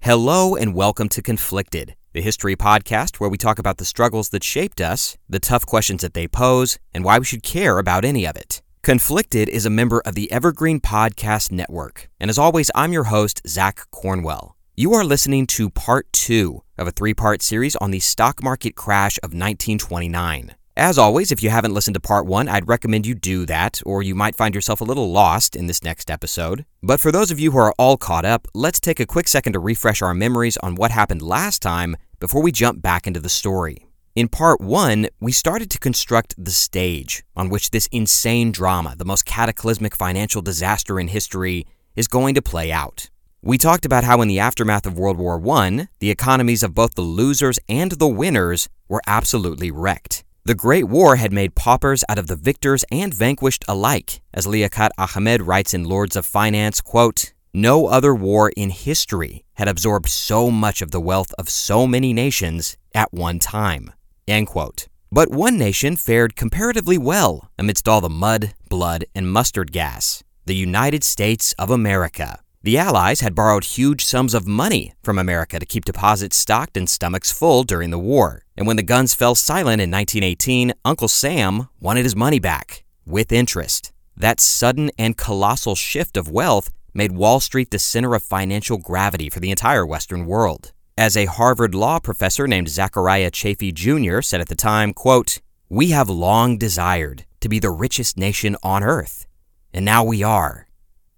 Hello and welcome to Conflicted, the history podcast where we talk about the struggles that shaped us, the tough questions that they pose, and why we should care about any of it. Conflicted is a member of the Evergreen Podcast Network. And as always, I'm your host, Zach Cornwell. You are listening to part two of a three part series on the stock market crash of 1929. As always, if you haven't listened to part one, I'd recommend you do that, or you might find yourself a little lost in this next episode. But for those of you who are all caught up, let's take a quick second to refresh our memories on what happened last time before we jump back into the story. In part one, we started to construct the stage on which this insane drama, the most cataclysmic financial disaster in history, is going to play out. We talked about how, in the aftermath of World War I, the economies of both the losers and the winners were absolutely wrecked. The Great War had made paupers out of the victors and vanquished alike. As Liaquat Ahamed writes in Lords of Finance, quote, no other war in history had absorbed so much of the wealth of so many nations at one time. But one nation fared comparatively well amidst all the mud, blood, and mustard gas the United States of America. The Allies had borrowed huge sums of money from America to keep deposits stocked and stomachs full during the war. And when the guns fell silent in 1918, Uncle Sam wanted his money back, with interest. That sudden and colossal shift of wealth made Wall Street the center of financial gravity for the entire Western world. As a Harvard law professor named Zechariah Chafee Jr. said at the time, quote, We have long desired to be the richest nation on earth, and now we are.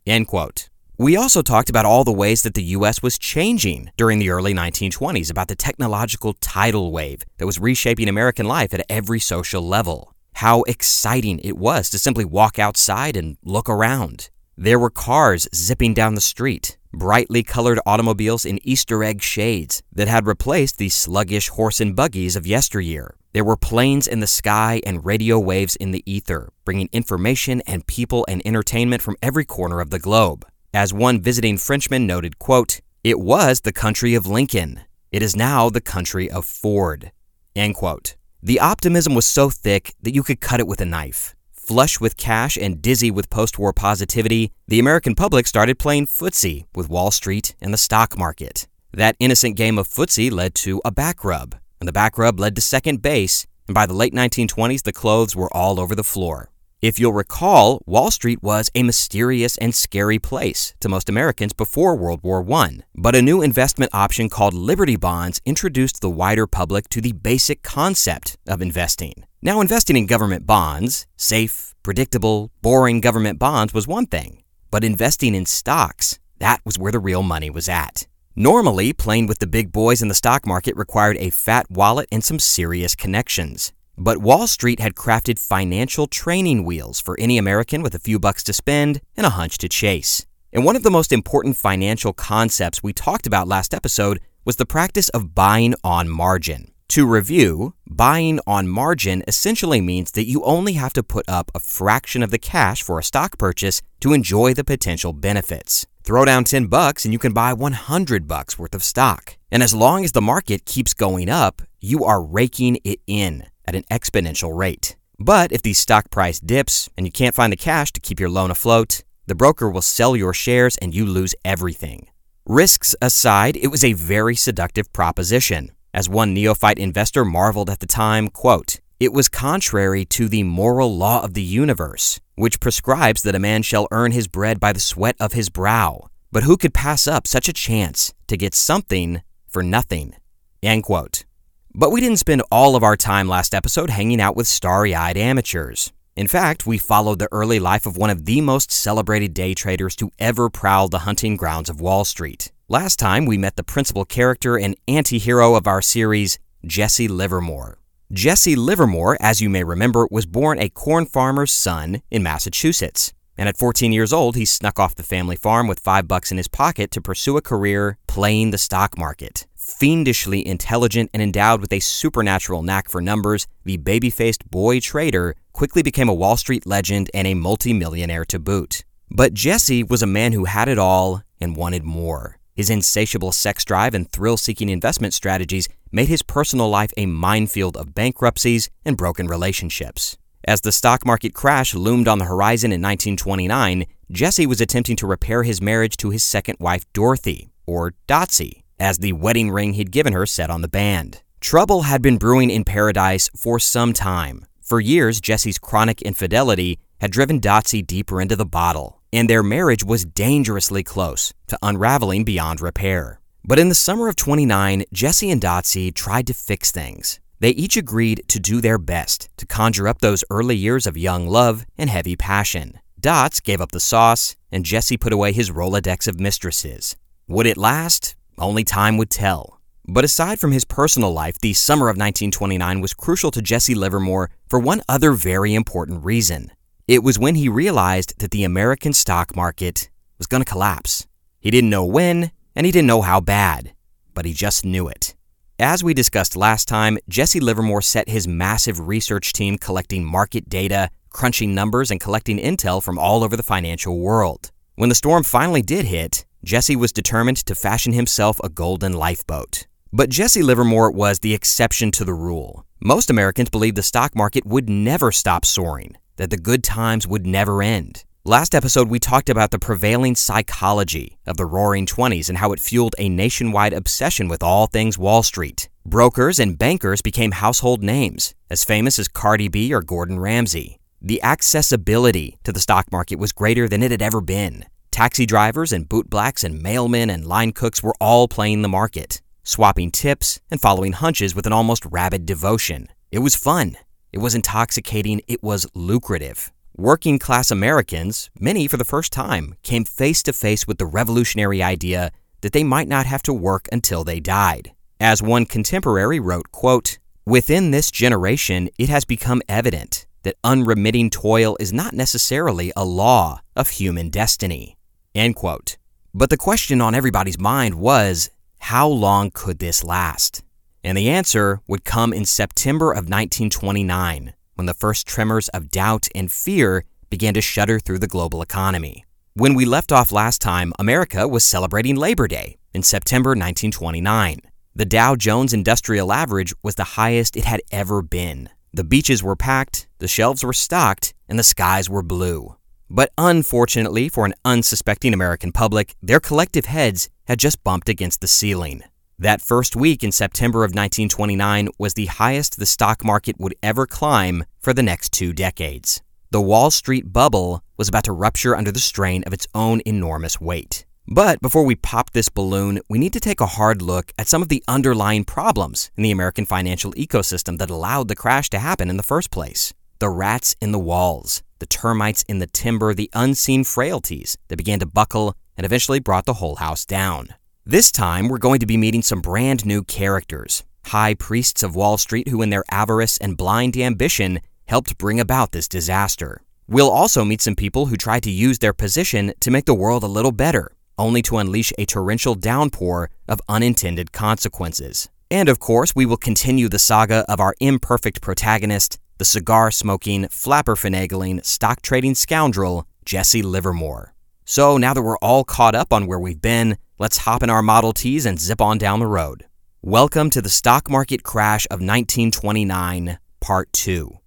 End quote. We also talked about all the ways that the US was changing during the early 1920s, about the technological tidal wave that was reshaping American life at every social level. How exciting it was to simply walk outside and look around. There were cars zipping down the street, brightly colored automobiles in Easter egg shades that had replaced the sluggish horse and buggies of yesteryear. There were planes in the sky and radio waves in the ether, bringing information and people and entertainment from every corner of the globe. As one visiting Frenchman noted, quote, "It was the country of Lincoln. It is now the country of Ford." End quote. The optimism was so thick that you could cut it with a knife. Flush with cash and dizzy with post war positivity, the American public started playing footsie with Wall Street and the stock market. That innocent game of footsie led to a back rub, and the back rub led to second base, and by the late 1920s, the clothes were all over the floor. If you'll recall, Wall Street was a mysterious and scary place to most Americans before World War I. But a new investment option called Liberty Bonds introduced the wider public to the basic concept of investing. Now, investing in government bonds, safe, predictable, boring government bonds was one thing, but investing in stocks, that was where the real money was at. Normally, playing with the big boys in the stock market required a fat wallet and some serious connections. But Wall Street had crafted financial training wheels for any American with a few bucks to spend and a hunch to chase. And one of the most important financial concepts we talked about last episode was the practice of buying on margin. To review, buying on margin essentially means that you only have to put up a fraction of the cash for a stock purchase to enjoy the potential benefits. Throw down 10 bucks and you can buy 100 bucks worth of stock. And as long as the market keeps going up, you are raking it in at an exponential rate. But if the stock price dips and you can't find the cash to keep your loan afloat, the broker will sell your shares and you lose everything. Risks aside, it was a very seductive proposition. As one neophyte investor marveled at the time, quote, it was contrary to the moral law of the universe, which prescribes that a man shall earn his bread by the sweat of his brow. But who could pass up such a chance to get something for nothing? End quote. But we didn't spend all of our time last episode hanging out with starry eyed amateurs. In fact, we followed the early life of one of the most celebrated day traders to ever prowl the hunting grounds of Wall Street. Last time, we met the principal character and anti hero of our series, Jesse Livermore. Jesse Livermore, as you may remember, was born a corn farmer's son in Massachusetts. And at 14 years old, he snuck off the family farm with five bucks in his pocket to pursue a career playing the stock market. Fiendishly intelligent and endowed with a supernatural knack for numbers, the baby faced boy trader quickly became a Wall Street legend and a multimillionaire to boot. But Jesse was a man who had it all and wanted more. His insatiable sex drive and thrill seeking investment strategies made his personal life a minefield of bankruptcies and broken relationships. As the stock market crash loomed on the horizon in 1929, Jesse was attempting to repair his marriage to his second wife, Dorothy, or Dotsie, as the wedding ring he'd given her set on the band. Trouble had been brewing in paradise for some time. For years, Jesse's chronic infidelity had driven Dotsie deeper into the bottle and their marriage was dangerously close to unraveling beyond repair. But in the summer of 29, Jesse and Dotsie tried to fix things. They each agreed to do their best to conjure up those early years of young love and heavy passion. Dots gave up the sauce, and Jesse put away his Rolodex of mistresses. Would it last? Only time would tell. But aside from his personal life, the summer of 1929 was crucial to Jesse Livermore for one other very important reason. It was when he realized that the American stock market was going to collapse. He didn't know when, and he didn't know how bad, but he just knew it. As we discussed last time, Jesse Livermore set his massive research team collecting market data, crunching numbers, and collecting intel from all over the financial world. When the storm finally did hit, Jesse was determined to fashion himself a golden lifeboat. But Jesse Livermore was the exception to the rule. Most Americans believed the stock market would never stop soaring that the good times would never end. Last episode, we talked about the prevailing psychology of the roaring 20s and how it fueled a nationwide obsession with all things Wall Street. Brokers and bankers became household names, as famous as Cardi B or Gordon Ramsay. The accessibility to the stock market was greater than it had ever been. Taxi drivers and bootblacks and mailmen and line cooks were all playing the market, swapping tips and following hunches with an almost rabid devotion. It was fun. It was intoxicating, it was lucrative. Working class Americans, many for the first time, came face to face with the revolutionary idea that they might not have to work until they died. As one contemporary wrote, quote, Within this generation, it has become evident that unremitting toil is not necessarily a law of human destiny. End quote. But the question on everybody's mind was, how long could this last? And the answer would come in September of 1929, when the first tremors of doubt and fear began to shudder through the global economy. When we left off last time, America was celebrating Labor Day in September 1929. The Dow Jones Industrial Average was the highest it had ever been. The beaches were packed, the shelves were stocked, and the skies were blue. But unfortunately for an unsuspecting American public, their collective heads had just bumped against the ceiling. That first week in September of 1929 was the highest the stock market would ever climb for the next two decades. The Wall Street bubble was about to rupture under the strain of its own enormous weight. But before we pop this balloon, we need to take a hard look at some of the underlying problems in the American financial ecosystem that allowed the crash to happen in the first place. The rats in the walls, the termites in the timber, the unseen frailties that began to buckle and eventually brought the whole house down. This time, we're going to be meeting some brand new characters, high priests of Wall Street who, in their avarice and blind ambition, helped bring about this disaster. We'll also meet some people who tried to use their position to make the world a little better, only to unleash a torrential downpour of unintended consequences. And of course, we will continue the saga of our imperfect protagonist, the cigar smoking, flapper finagling, stock trading scoundrel, Jesse Livermore. So now that we're all caught up on where we've been, let's hop in our Model Ts and zip on down the road. Welcome to the stock market crash of 1929, Part 2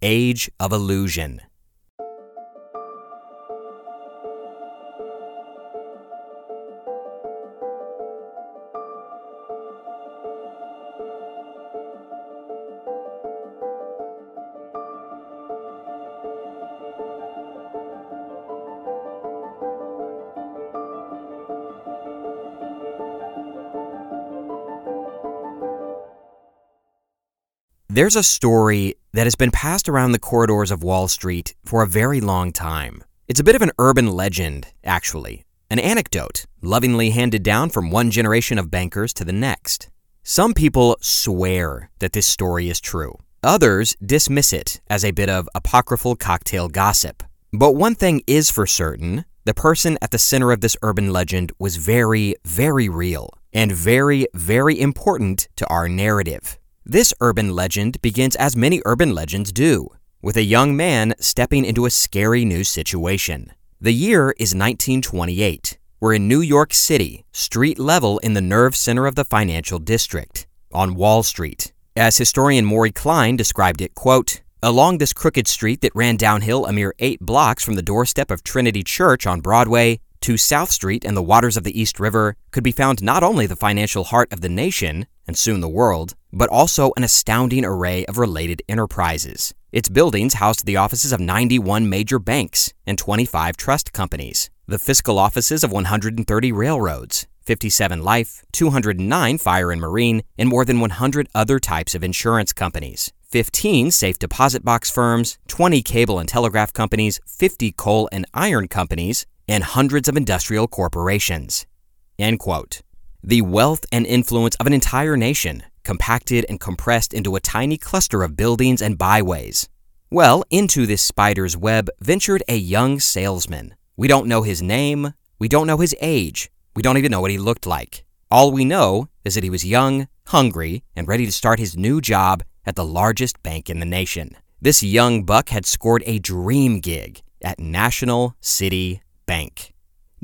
Age of Illusion. There's a story that has been passed around the corridors of Wall Street for a very long time. It's a bit of an urban legend, actually, an anecdote lovingly handed down from one generation of bankers to the next. Some people swear that this story is true. Others dismiss it as a bit of apocryphal cocktail gossip. But one thing is for certain the person at the center of this urban legend was very, very real and very, very important to our narrative. This urban legend begins as many urban legends do, with a young man stepping into a scary new situation. The year is 1928. We're in New York City, street level in the nerve center of the financial district, on Wall Street. As historian Maury Klein described it, quote, Along this crooked street that ran downhill a mere eight blocks from the doorstep of Trinity Church on Broadway to South Street and the waters of the East River could be found not only the financial heart of the nation, and soon the world, but also an astounding array of related enterprises. Its buildings housed the offices of 91 major banks and 25 trust companies, the fiscal offices of 130 railroads, 57 life, 209 fire and marine, and more than 100 other types of insurance companies. 15 safe deposit box firms, 20 cable and telegraph companies, 50 coal and iron companies, and hundreds of industrial corporations. End quote. The wealth and influence of an entire nation, compacted and compressed into a tiny cluster of buildings and byways. Well, into this spider's web ventured a young salesman. We don't know his name, we don't know his age, we don't even know what he looked like. All we know is that he was young, hungry, and ready to start his new job at the largest bank in the nation. This young buck had scored a dream gig at National City Bank.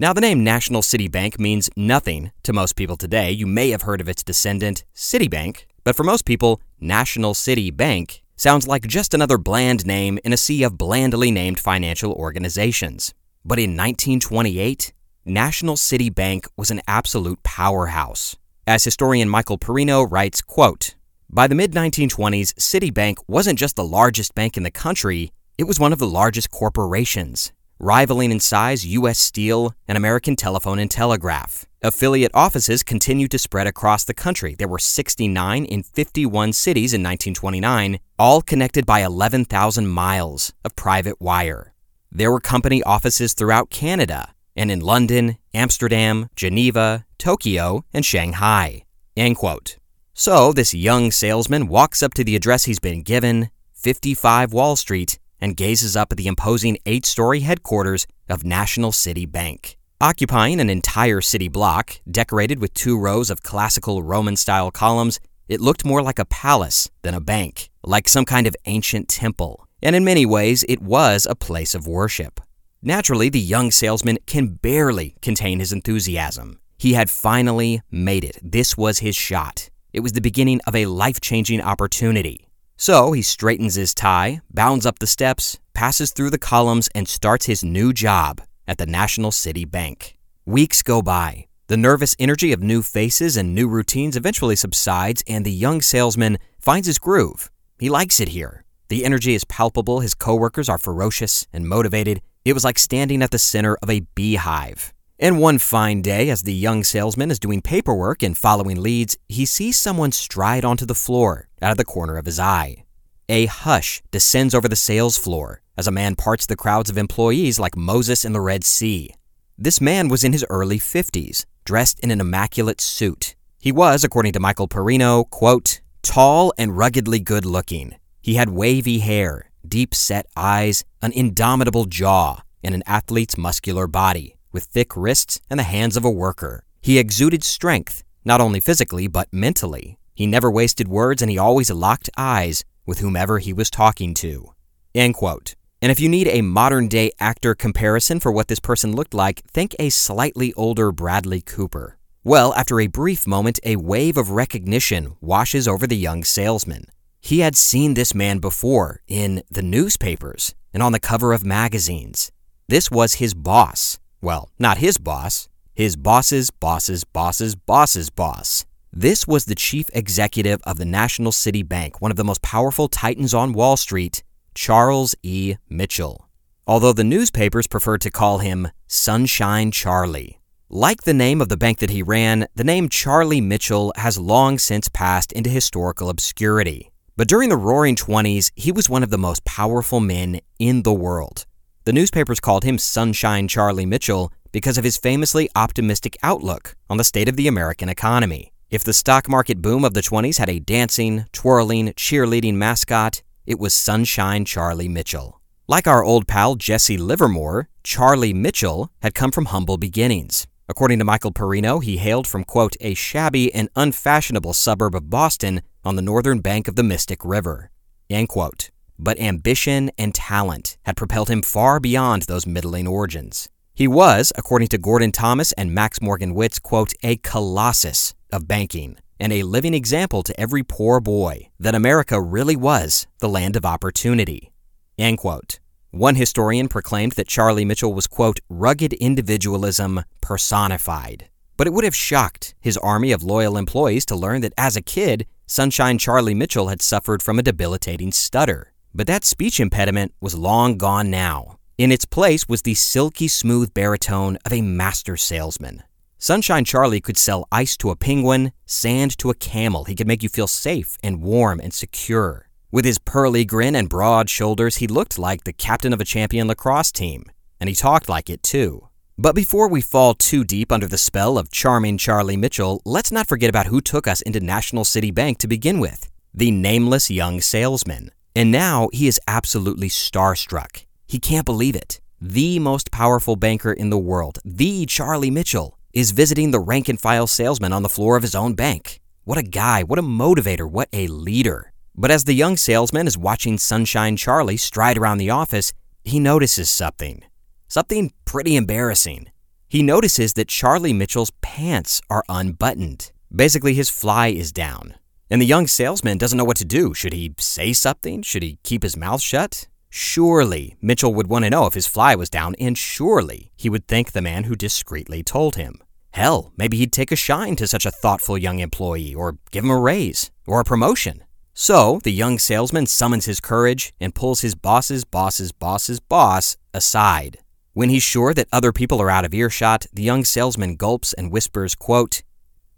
Now, the name National City Bank means nothing to most people today. You may have heard of its descendant, Citibank, but for most people, National City Bank sounds like just another bland name in a sea of blandly named financial organizations. But in 1928, National City Bank was an absolute powerhouse. As historian Michael Perino writes, quote, by the mid 1920s, Citibank wasn't just the largest bank in the country, it was one of the largest corporations, rivaling in size U.S. Steel and American Telephone and Telegraph. Affiliate offices continued to spread across the country. There were 69 in 51 cities in 1929, all connected by 11,000 miles of private wire. There were company offices throughout Canada and in London, Amsterdam, Geneva, Tokyo, and Shanghai. End quote. So, this young salesman walks up to the address he's been given, 55 Wall Street, and gazes up at the imposing eight story headquarters of National City Bank. Occupying an entire city block, decorated with two rows of classical Roman style columns, it looked more like a palace than a bank, like some kind of ancient temple. And in many ways, it was a place of worship. Naturally, the young salesman can barely contain his enthusiasm. He had finally made it. This was his shot. It was the beginning of a life changing opportunity. So he straightens his tie, bounds up the steps, passes through the columns, and starts his new job at the National City Bank. Weeks go by. The nervous energy of new faces and new routines eventually subsides, and the young salesman finds his groove. He likes it here. The energy is palpable, his coworkers are ferocious and motivated. It was like standing at the center of a beehive. And one fine day, as the young salesman is doing paperwork and following leads, he sees someone stride onto the floor out of the corner of his eye. A hush descends over the sales floor as a man parts the crowds of employees like Moses in the Red Sea. This man was in his early 50s, dressed in an immaculate suit. He was, according to Michael Perino, quote, tall and ruggedly good looking. He had wavy hair, deep set eyes, an indomitable jaw, and an athlete's muscular body with thick wrists and the hands of a worker. He exuded strength, not only physically, but mentally. He never wasted words and he always locked eyes with whomever he was talking to. End quote. And if you need a modern day actor comparison for what this person looked like, think a slightly older Bradley Cooper. Well, after a brief moment, a wave of recognition washes over the young salesman. He had seen this man before in the newspapers and on the cover of magazines. This was his boss, well, not his boss, his boss's boss's boss's boss's boss. This was the chief executive of the National City Bank, one of the most powerful titans on Wall Street, Charles E. Mitchell. Although the newspapers preferred to call him Sunshine Charlie. Like the name of the bank that he ran, the name Charlie Mitchell has long since passed into historical obscurity. But during the Roaring Twenties, he was one of the most powerful men in the world. The newspapers called him Sunshine Charlie Mitchell because of his famously optimistic outlook on the state of the American economy. If the stock market boom of the 20s had a dancing, twirling, cheerleading mascot, it was Sunshine Charlie Mitchell. Like our old pal Jesse Livermore, Charlie Mitchell had come from humble beginnings. According to Michael Perino, he hailed from, quote, a shabby and unfashionable suburb of Boston on the northern bank of the Mystic River, end quote. But ambition and talent had propelled him far beyond those middling origins. He was, according to Gordon Thomas and Max Morgan Witts, quote, a colossus of banking and a living example to every poor boy that America really was the land of opportunity. End quote. One historian proclaimed that Charlie Mitchell was, quote, rugged individualism personified. But it would have shocked his army of loyal employees to learn that as a kid, Sunshine Charlie Mitchell had suffered from a debilitating stutter. But that speech impediment was long gone now. In its place was the silky smooth baritone of a master salesman. Sunshine Charlie could sell ice to a penguin, sand to a camel. He could make you feel safe and warm and secure. With his pearly grin and broad shoulders, he looked like the captain of a champion lacrosse team, and he talked like it too. But before we fall too deep under the spell of charming Charlie Mitchell, let's not forget about who took us into National City Bank to begin with the nameless young salesman. And now he is absolutely starstruck. He can't believe it. The most powerful banker in the world, the Charlie Mitchell, is visiting the rank and file salesman on the floor of his own bank. What a guy, what a motivator, what a leader. But as the young salesman is watching Sunshine Charlie stride around the office, he notices something. Something pretty embarrassing. He notices that Charlie Mitchell's pants are unbuttoned. Basically, his fly is down. And the young salesman doesn't know what to do. Should he say something? Should he keep his mouth shut? Surely Mitchell would want to know if his fly was down, and surely he would thank the man who discreetly told him. Hell, maybe he'd take a shine to such a thoughtful young employee, or give him a raise, or a promotion. So the young salesman summons his courage and pulls his boss's boss's boss's boss aside. When he's sure that other people are out of earshot, the young salesman gulps and whispers, quote,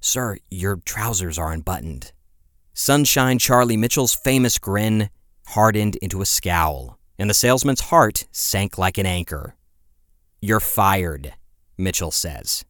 Sir, your trousers are unbuttoned. Sunshine Charlie Mitchell's famous grin hardened into a scowl and the salesman's heart sank like an anchor. You're fired, Mitchell says.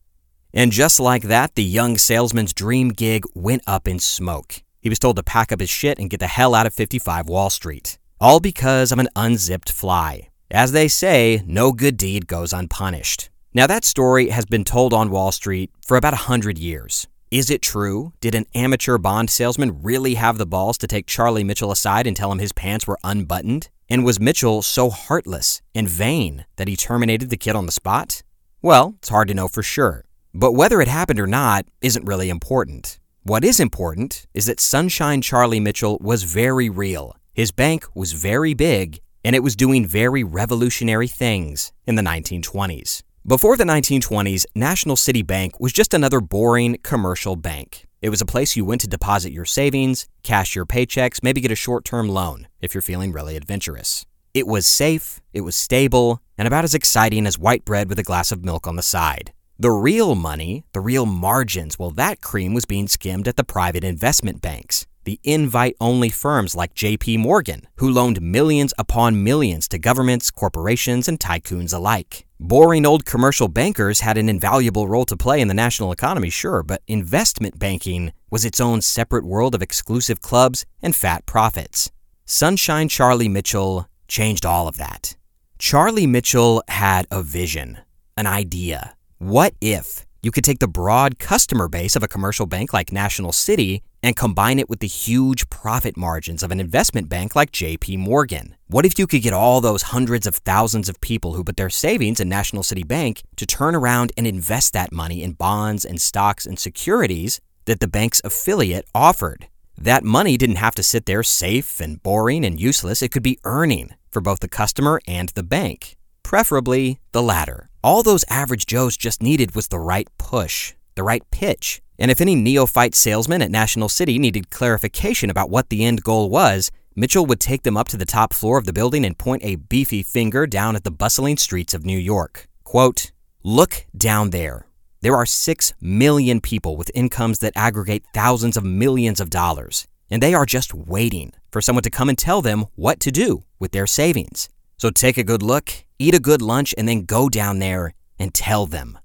And just like that, the young salesman's dream gig went up in smoke. He was told to pack up his shit and get the hell out of 55 Wall Street. All because of an unzipped fly. As they say, no good deed goes unpunished. Now, that story has been told on Wall Street for about a 100 years. Is it true? Did an amateur bond salesman really have the balls to take Charlie Mitchell aside and tell him his pants were unbuttoned? And was Mitchell so heartless and vain that he terminated the kid on the spot? Well, it's hard to know for sure. But whether it happened or not isn't really important. What is important is that Sunshine Charlie Mitchell was very real. His bank was very big, and it was doing very revolutionary things in the 1920s. Before the 1920s, National City Bank was just another boring commercial bank. It was a place you went to deposit your savings, cash your paychecks, maybe get a short term loan if you're feeling really adventurous. It was safe, it was stable, and about as exciting as white bread with a glass of milk on the side. The real money, the real margins, well, that cream was being skimmed at the private investment banks the invite only firms like JP Morgan, who loaned millions upon millions to governments, corporations, and tycoons alike. Boring old commercial bankers had an invaluable role to play in the national economy, sure, but investment banking was its own separate world of exclusive clubs and fat profits. Sunshine Charlie Mitchell changed all of that. Charlie Mitchell had a vision, an idea. What if you could take the broad customer base of a commercial bank like National City and combine it with the huge profit margins of an investment bank like JP Morgan. What if you could get all those hundreds of thousands of people who put their savings in National City Bank to turn around and invest that money in bonds and stocks and securities that the bank's affiliate offered? That money didn't have to sit there safe and boring and useless. It could be earning for both the customer and the bank, preferably the latter. All those average Joes just needed was the right push, the right pitch. And if any neophyte salesman at National City needed clarification about what the end goal was, Mitchell would take them up to the top floor of the building and point a beefy finger down at the bustling streets of New York. Quote, Look down there. There are six million people with incomes that aggregate thousands of millions of dollars, and they are just waiting for someone to come and tell them what to do with their savings. So take a good look, eat a good lunch, and then go down there and tell them.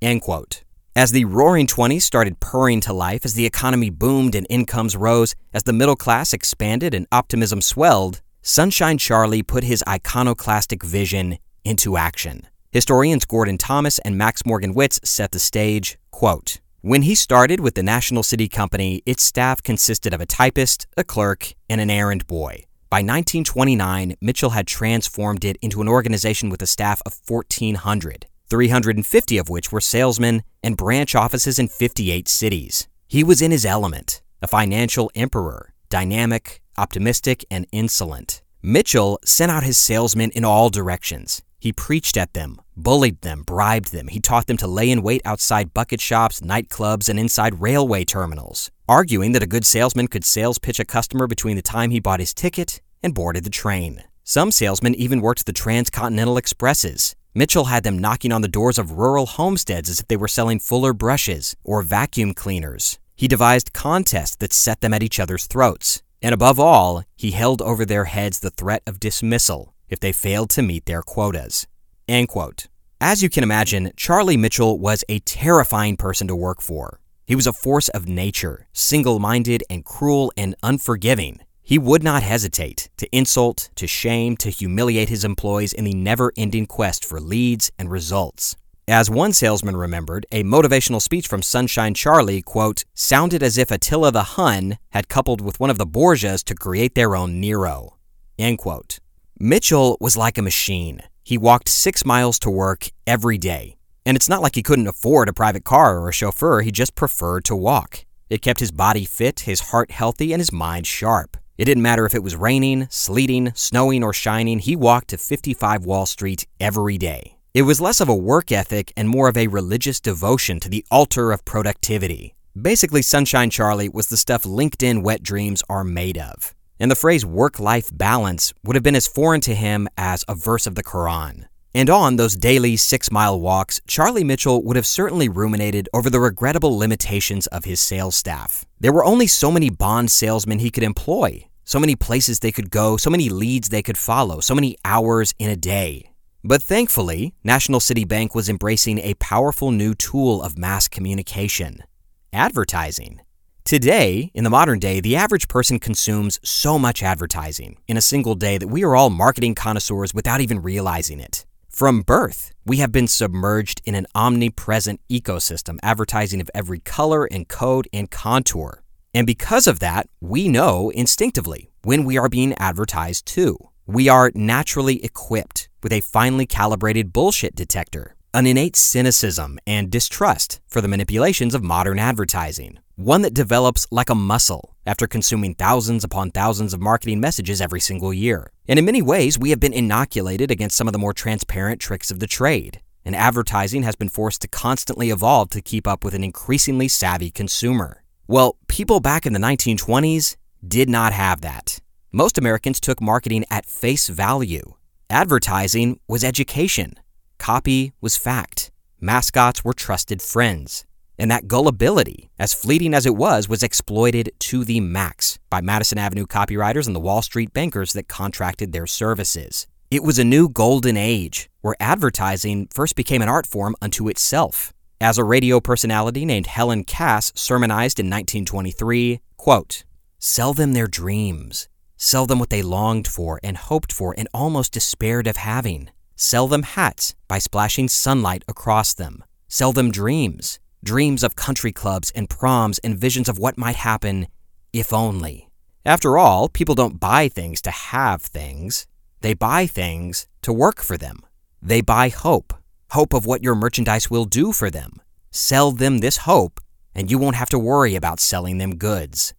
End quote. As the roaring 20s started purring to life, as the economy boomed and incomes rose, as the middle class expanded and optimism swelled, Sunshine Charlie put his iconoclastic vision into action. Historians Gordon Thomas and Max Morgan-Witts set the stage, quote, when he started with the National City Company, its staff consisted of a typist, a clerk, and an errand boy. By 1929, Mitchell had transformed it into an organization with a staff of 1,400, 350 of which were salesmen and branch offices in 58 cities. He was in his element, a financial emperor, dynamic, optimistic, and insolent. Mitchell sent out his salesmen in all directions. He preached at them, bullied them, bribed them. He taught them to lay in wait outside bucket shops, nightclubs, and inside railway terminals, arguing that a good salesman could sales pitch a customer between the time he bought his ticket and boarded the train. Some salesmen even worked the transcontinental expresses. Mitchell had them knocking on the doors of rural homesteads as if they were selling fuller brushes or vacuum cleaners. He devised contests that set them at each other's throats. And above all, he held over their heads the threat of dismissal if they failed to meet their quotas. End quote. As you can imagine, Charlie Mitchell was a terrifying person to work for. He was a force of nature, single minded and cruel and unforgiving. He would not hesitate to insult, to shame, to humiliate his employees in the never ending quest for leads and results. As one salesman remembered, a motivational speech from Sunshine Charlie, quote, sounded as if Attila the Hun had coupled with one of the Borgias to create their own Nero. End quote. Mitchell was like a machine. He walked six miles to work every day. And it's not like he couldn't afford a private car or a chauffeur, he just preferred to walk. It kept his body fit, his heart healthy, and his mind sharp. It didn't matter if it was raining, sleeting, snowing, or shining, he walked to 55 Wall Street every day. It was less of a work ethic and more of a religious devotion to the altar of productivity. Basically, Sunshine Charlie was the stuff LinkedIn wet dreams are made of and the phrase work life balance would have been as foreign to him as a verse of the Quran. And on those daily six mile walks, Charlie Mitchell would have certainly ruminated over the regrettable limitations of his sales staff. There were only so many bond salesmen he could employ, so many places they could go, so many leads they could follow, so many hours in a day. But thankfully, National City Bank was embracing a powerful new tool of mass communication advertising. Today, in the modern day, the average person consumes so much advertising in a single day that we are all marketing connoisseurs without even realizing it. From birth, we have been submerged in an omnipresent ecosystem, advertising of every color and code and contour. And because of that, we know instinctively when we are being advertised to. We are naturally equipped with a finely calibrated bullshit detector, an innate cynicism and distrust for the manipulations of modern advertising one that develops like a muscle after consuming thousands upon thousands of marketing messages every single year. And in many ways, we have been inoculated against some of the more transparent tricks of the trade. And advertising has been forced to constantly evolve to keep up with an increasingly savvy consumer. Well, people back in the 1920s did not have that. Most Americans took marketing at face value. Advertising was education. Copy was fact. Mascots were trusted friends. And that gullibility, as fleeting as it was, was exploited to the max by Madison Avenue copywriters and the Wall Street bankers that contracted their services. It was a new golden age where advertising first became an art form unto itself. As a radio personality named Helen Cass sermonized in 1923, quote, Sell them their dreams. Sell them what they longed for and hoped for and almost despaired of having. Sell them hats by splashing sunlight across them. Sell them dreams dreams of country clubs and proms and visions of what might happen if only. After all, people don't buy things to have things, they buy things to work for them. They buy hope, hope of what your merchandise will do for them. Sell them this hope, and you won't have to worry about selling them goods.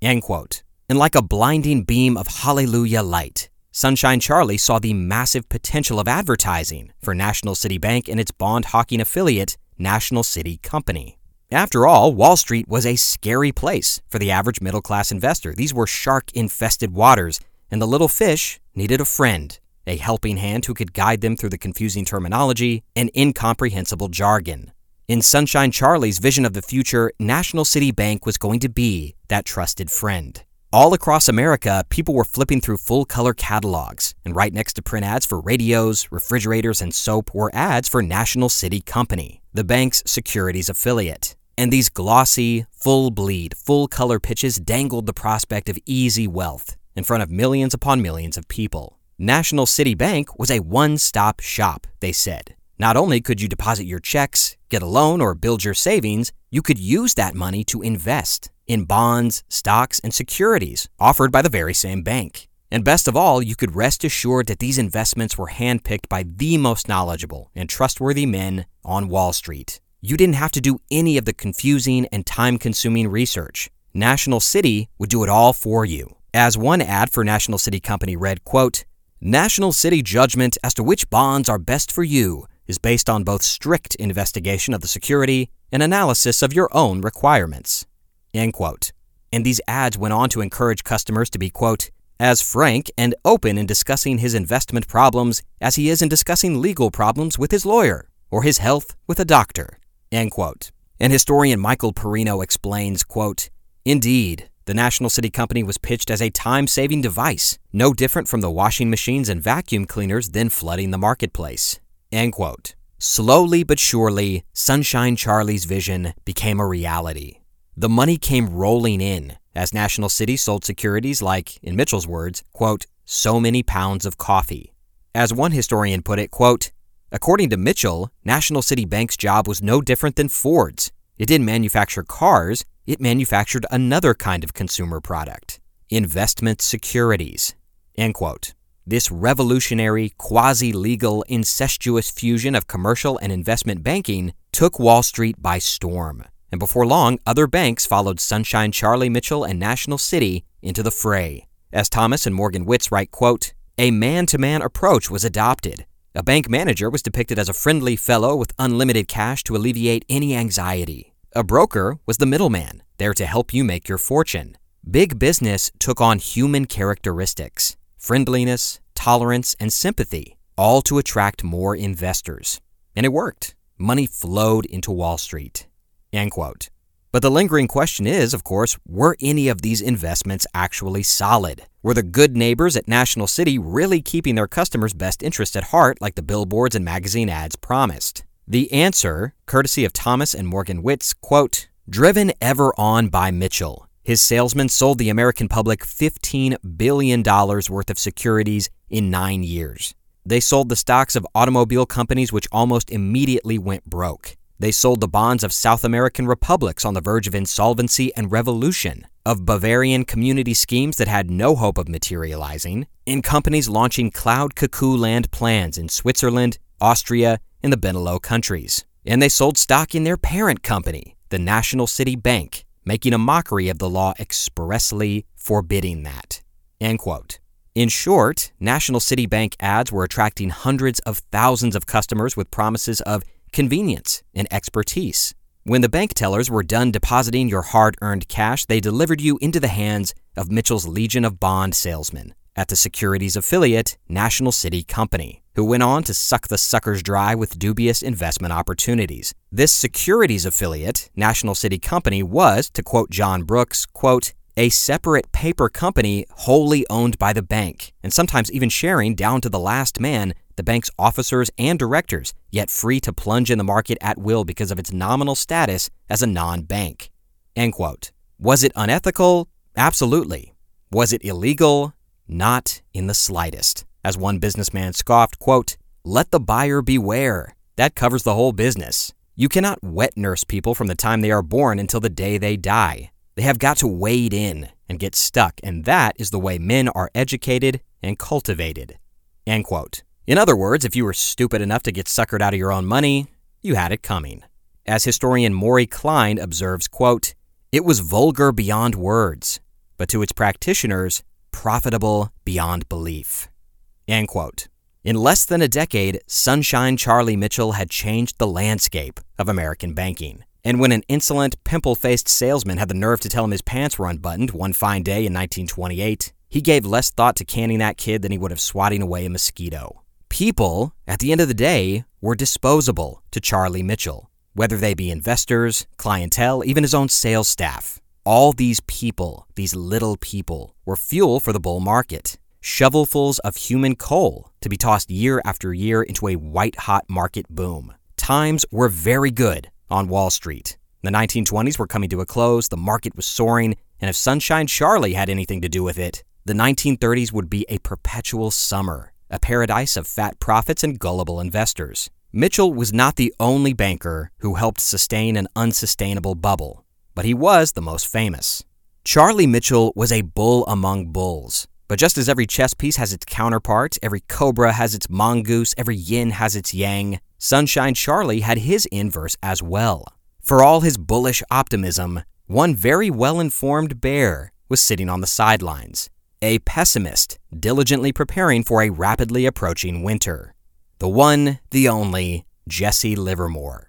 End quote. And like a blinding beam of hallelujah light, Sunshine Charlie saw the massive potential of advertising for National City Bank and its bond hawking affiliate, National City Company. After all, Wall Street was a scary place for the average middle class investor. These were shark infested waters, and the little fish needed a friend, a helping hand who could guide them through the confusing terminology and incomprehensible jargon. In Sunshine Charlie's vision of the future, National City Bank was going to be that trusted friend. All across America, people were flipping through full color catalogs, and right next to print ads for radios, refrigerators, and soap were ads for National City Company, the bank's securities affiliate. And these glossy, full bleed, full color pitches dangled the prospect of easy wealth. in front of millions upon millions of people. National City Bank was a one stop shop, they said. Not only could you deposit your checks, get a loan, or build your savings, you could use that money to invest in bonds, stocks, and securities offered by the very same bank. And best of all, you could rest assured that these investments were handpicked by the most knowledgeable and trustworthy men on Wall Street. You didn't have to do any of the confusing and time consuming research. National City would do it all for you. As one ad for National City Company read, quote, National City judgment as to which bonds are best for you is based on both strict investigation of the security and analysis of your own requirements. End quote. And these ads went on to encourage customers to be, quote, as frank and open in discussing his investment problems as he is in discussing legal problems with his lawyer or his health with a doctor. End quote. And historian Michael Perino explains, quote, Indeed, the National City Company was pitched as a time saving device, no different from the washing machines and vacuum cleaners then flooding the marketplace. End quote. Slowly but surely, Sunshine Charlie's vision became a reality. The money came rolling in as National City sold securities like, in Mitchell's words, quote, so many pounds of coffee. As one historian put it, quote, according to Mitchell, National City Bank's job was no different than Ford's. It didn't manufacture cars, it manufactured another kind of consumer product investment securities. End quote. This revolutionary, quasi legal, incestuous fusion of commercial and investment banking took Wall Street by storm and before long, other banks followed Sunshine Charlie Mitchell and National City into the fray. As Thomas and Morgan Witts write, quote, a man-to-man approach was adopted. A bank manager was depicted as a friendly fellow with unlimited cash to alleviate any anxiety. A broker was the middleman, there to help you make your fortune. Big business took on human characteristics friendliness, tolerance, and sympathy, all to attract more investors. And it worked. Money flowed into Wall Street. End quote. But the lingering question is, of course, were any of these investments actually solid? Were the good neighbors at National City really keeping their customers' best interest at heart like the billboards and magazine ads promised? The answer, courtesy of Thomas and Morgan Witts, quote, driven ever on by Mitchell. His salesmen sold the American public $15 billion worth of securities in nine years. They sold the stocks of automobile companies which almost immediately went broke. They sold the bonds of South American republics on the verge of insolvency and revolution, of Bavarian community schemes that had no hope of materializing, in companies launching cloud cuckoo land plans in Switzerland, Austria, and the Benelux countries. And they sold stock in their parent company, the National City Bank, making a mockery of the law expressly forbidding that. End quote. In short, National City Bank ads were attracting hundreds of thousands of customers with promises of convenience, and expertise. When the bank tellers were done depositing your hard earned cash, they delivered you into the hands of Mitchell's legion of bond salesmen at the securities affiliate National City Company, who went on to suck the suckers dry with dubious investment opportunities. This securities affiliate, National City Company, was, to quote John Brooks, quote, a separate paper company wholly owned by the bank, and sometimes even sharing down to the last man the bank's officers and directors, yet free to plunge in the market at will because of its nominal status as a non bank. End quote. Was it unethical? Absolutely. Was it illegal? Not in the slightest. As one businessman scoffed, quote, let the buyer beware. That covers the whole business. You cannot wet nurse people from the time they are born until the day they die. They have got to wade in and get stuck, and that is the way men are educated and cultivated. End quote. In other words, if you were stupid enough to get suckered out of your own money, you had it coming. As historian Maury Klein observes, quote, it was vulgar beyond words, but to its practitioners, profitable beyond belief. End quote. In less than a decade, Sunshine Charlie Mitchell had changed the landscape of American banking. And when an insolent, pimple faced salesman had the nerve to tell him his pants were unbuttoned one fine day in 1928, he gave less thought to canning that kid than he would have swatting away a mosquito. People, at the end of the day, were disposable to Charlie Mitchell, whether they be investors, clientele, even his own sales staff. All these people, these little people, were fuel for the bull market, shovelfuls of human coal to be tossed year after year into a white hot market boom. Times were very good on Wall Street. The 1920s were coming to a close, the market was soaring, and if Sunshine Charlie had anything to do with it, the 1930s would be a perpetual summer, a paradise of fat profits and gullible investors. Mitchell was not the only banker who helped sustain an unsustainable bubble, but he was the most famous. Charlie Mitchell was a bull among bulls, but just as every chess piece has its counterpart, every cobra has its mongoose, every yin has its yang, Sunshine Charlie had his inverse as well. For all his bullish optimism, one very well informed bear was sitting on the sidelines, a pessimist diligently preparing for a rapidly approaching winter. The one, the only, Jesse Livermore.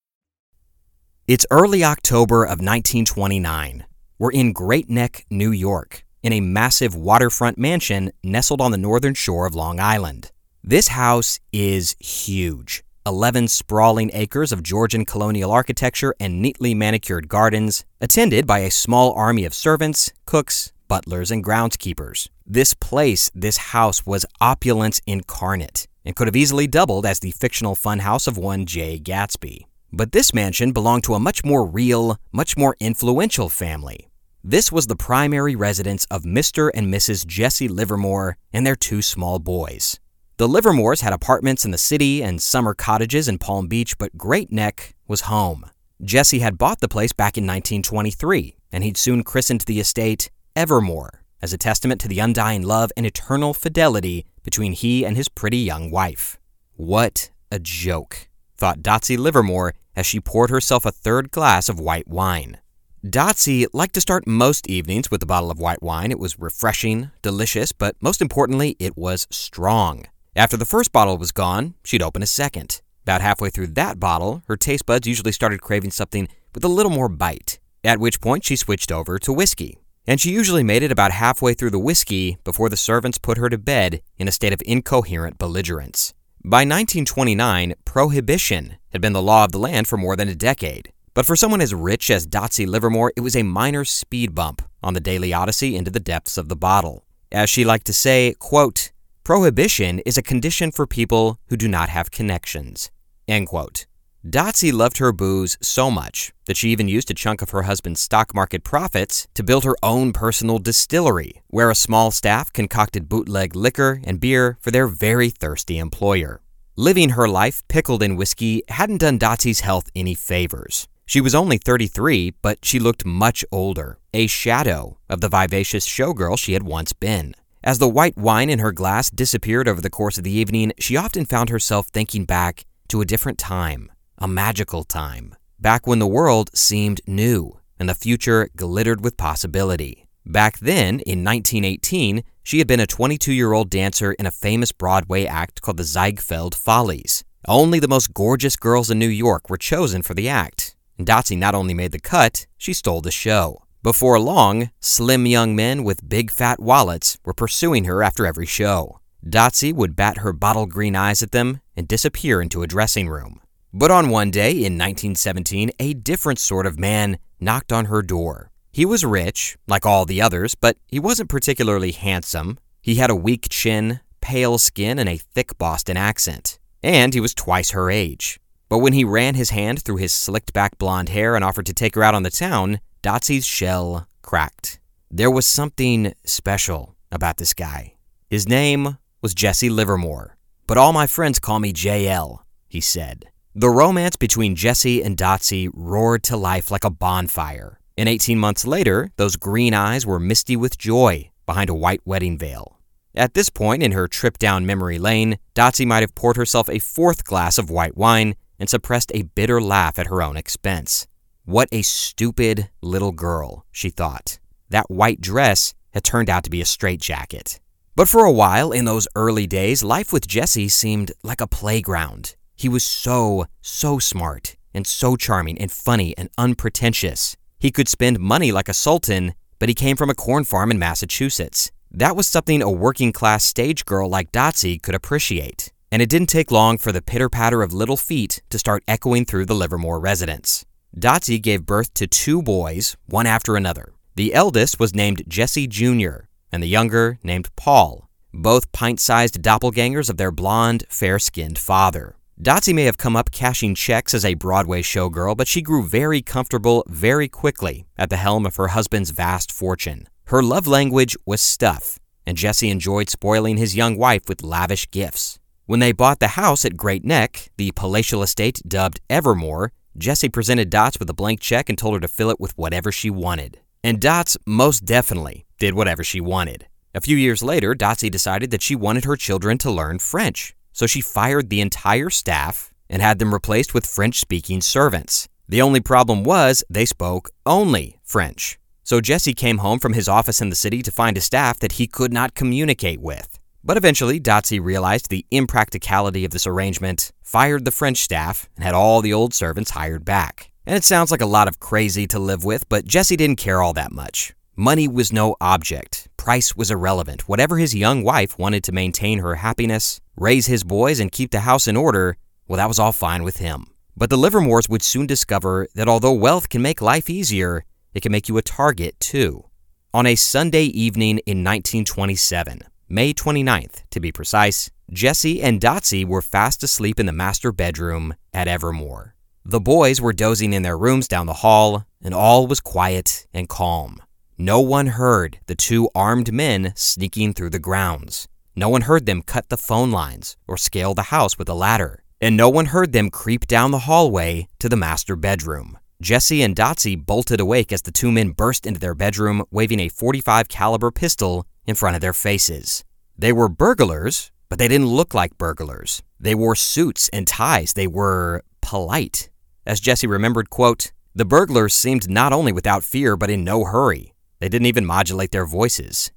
It's early October of 1929. We're in Great Neck, New York, in a massive waterfront mansion nestled on the northern shore of Long Island. This house is huge 11 sprawling acres of Georgian colonial architecture and neatly manicured gardens, attended by a small army of servants, cooks, butlers, and groundskeepers. This place, this house, was opulence incarnate and could have easily doubled as the fictional funhouse of one Jay Gatsby. But this mansion belonged to a much more real, much more influential family. This was the primary residence of Mr. and Mrs. Jesse Livermore and their two small boys. The Livermores had apartments in the city and summer cottages in Palm Beach, but Great Neck was home. Jesse had bought the place back in 1923, and he'd soon christened the estate Evermore as a testament to the undying love and eternal fidelity between he and his pretty young wife. What a joke, thought Dotsie Livermore as she poured herself a third glass of white wine. Dotsie liked to start most evenings with a bottle of white wine. It was refreshing, delicious, but most importantly, it was strong. After the first bottle was gone, she'd open a second. About halfway through that bottle, her taste buds usually started craving something with a little more bite, at which point she switched over to whiskey. And she usually made it about halfway through the whiskey before the servants put her to bed in a state of incoherent belligerence. By 1929, prohibition had been the law of the land for more than a decade. But for someone as rich as Dotsie Livermore, it was a minor speed bump on the daily odyssey into the depths of the bottle. As she liked to say, quote, Prohibition is a condition for people who do not have connections. End quote. Dotsie loved her booze so much that she even used a chunk of her husband's stock market profits to build her own personal distillery, where a small staff concocted bootleg liquor and beer for their very thirsty employer. Living her life pickled in whiskey hadn't done Dotsie's health any favors. She was only 33, but she looked much older, a shadow of the vivacious showgirl she had once been. As the white wine in her glass disappeared over the course of the evening, she often found herself thinking back to a different time a magical time, back when the world seemed new and the future glittered with possibility. Back then, in 1918, she had been a 22 year old dancer in a famous Broadway act called the Ziegfeld Follies. Only the most gorgeous girls in New York were chosen for the act. And Dotsie not only made the cut, she stole the show. Before long, slim young men with big fat wallets were pursuing her after every show. Dotsie would bat her bottle green eyes at them and disappear into a dressing room. But on one day in 1917, a different sort of man knocked on her door. He was rich, like all the others, but he wasn't particularly handsome. He had a weak chin, pale skin, and a thick Boston accent. And he was twice her age. But when he ran his hand through his slicked back blonde hair and offered to take her out on the town, Dotsie's shell cracked. There was something special about this guy. His name was Jesse Livermore, but all my friends call me JL, he said. The romance between Jesse and Dotsie roared to life like a bonfire. And 18 months later, those green eyes were misty with joy behind a white wedding veil. At this point in her trip down memory lane, Dotsie might have poured herself a fourth glass of white wine and suppressed a bitter laugh at her own expense. What a stupid little girl, she thought. That white dress had turned out to be a straitjacket. But for a while in those early days, life with Jesse seemed like a playground. He was so, so smart and so charming and funny and unpretentious. He could spend money like a sultan, but he came from a corn farm in Massachusetts. That was something a working class stage girl like Dotsie could appreciate. And it didn't take long for the pitter patter of little feet to start echoing through the Livermore residence. Dotsie gave birth to two boys, one after another. The eldest was named Jesse Jr., and the younger named Paul, both pint sized doppelgangers of their blond, fair skinned father. Dotsie may have come up cashing checks as a Broadway showgirl, but she grew very comfortable very quickly at the helm of her husband's vast fortune. Her love language was stuff, and Jesse enjoyed spoiling his young wife with lavish gifts. When they bought the house at Great Neck, the palatial estate dubbed Evermore, Jesse presented Dots with a blank check and told her to fill it with whatever she wanted. And Dots most definitely did whatever she wanted. A few years later, Dotsie decided that she wanted her children to learn French, so she fired the entire staff and had them replaced with French speaking servants. The only problem was they spoke only French. So Jesse came home from his office in the city to find a staff that he could not communicate with. But eventually, Dotsie realized the impracticality of this arrangement, fired the French staff, and had all the old servants hired back. And it sounds like a lot of crazy to live with, but Jesse didn't care all that much. Money was no object, price was irrelevant. Whatever his young wife wanted to maintain her happiness, raise his boys, and keep the house in order, well, that was all fine with him. But the Livermores would soon discover that although wealth can make life easier, it can make you a target too. On a Sunday evening in 1927, May 29th to be precise, Jesse and Dotsie were fast asleep in the master bedroom at Evermore. The boys were dozing in their rooms down the hall, and all was quiet and calm. No one heard the two armed men sneaking through the grounds. No one heard them cut the phone lines or scale the house with a ladder. And no one heard them creep down the hallway to the master bedroom. Jesse and Dotsie bolted awake as the two men burst into their bedroom waving a 45 caliber pistol in front of their faces. They were burglars, but they didn't look like burglars. They wore suits and ties. They were polite. As Jesse remembered, quote, the burglars seemed not only without fear, but in no hurry. They didn't even modulate their voices.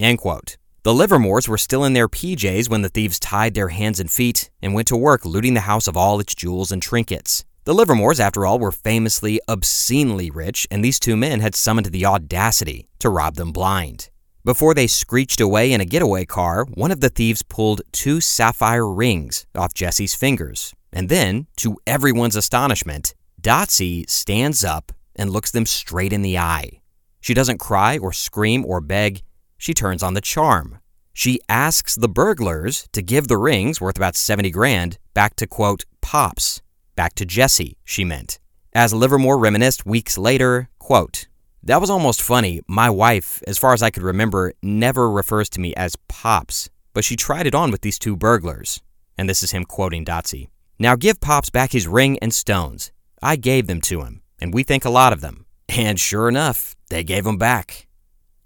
End quote. The Livermores were still in their PJs when the thieves tied their hands and feet and went to work looting the house of all its jewels and trinkets. The Livermores, after all, were famously obscenely rich, and these two men had summoned the audacity to rob them blind. Before they screeched away in a getaway car, one of the thieves pulled two sapphire rings off Jesse's fingers. And then, to everyone's astonishment, Dotsie stands up and looks them straight in the eye. She doesn't cry or scream or beg, she turns on the charm. She asks the burglars to give the rings, worth about 70 grand, back to quote, Pops, back to Jesse, she meant. As Livermore reminisced weeks later, quote, that was almost funny. My wife, as far as I could remember, never refers to me as Pops, but she tried it on with these two burglars. And this is him quoting Dotsie. Now give Pops back his ring and stones. I gave them to him, and we think a lot of them. And sure enough, they gave them back.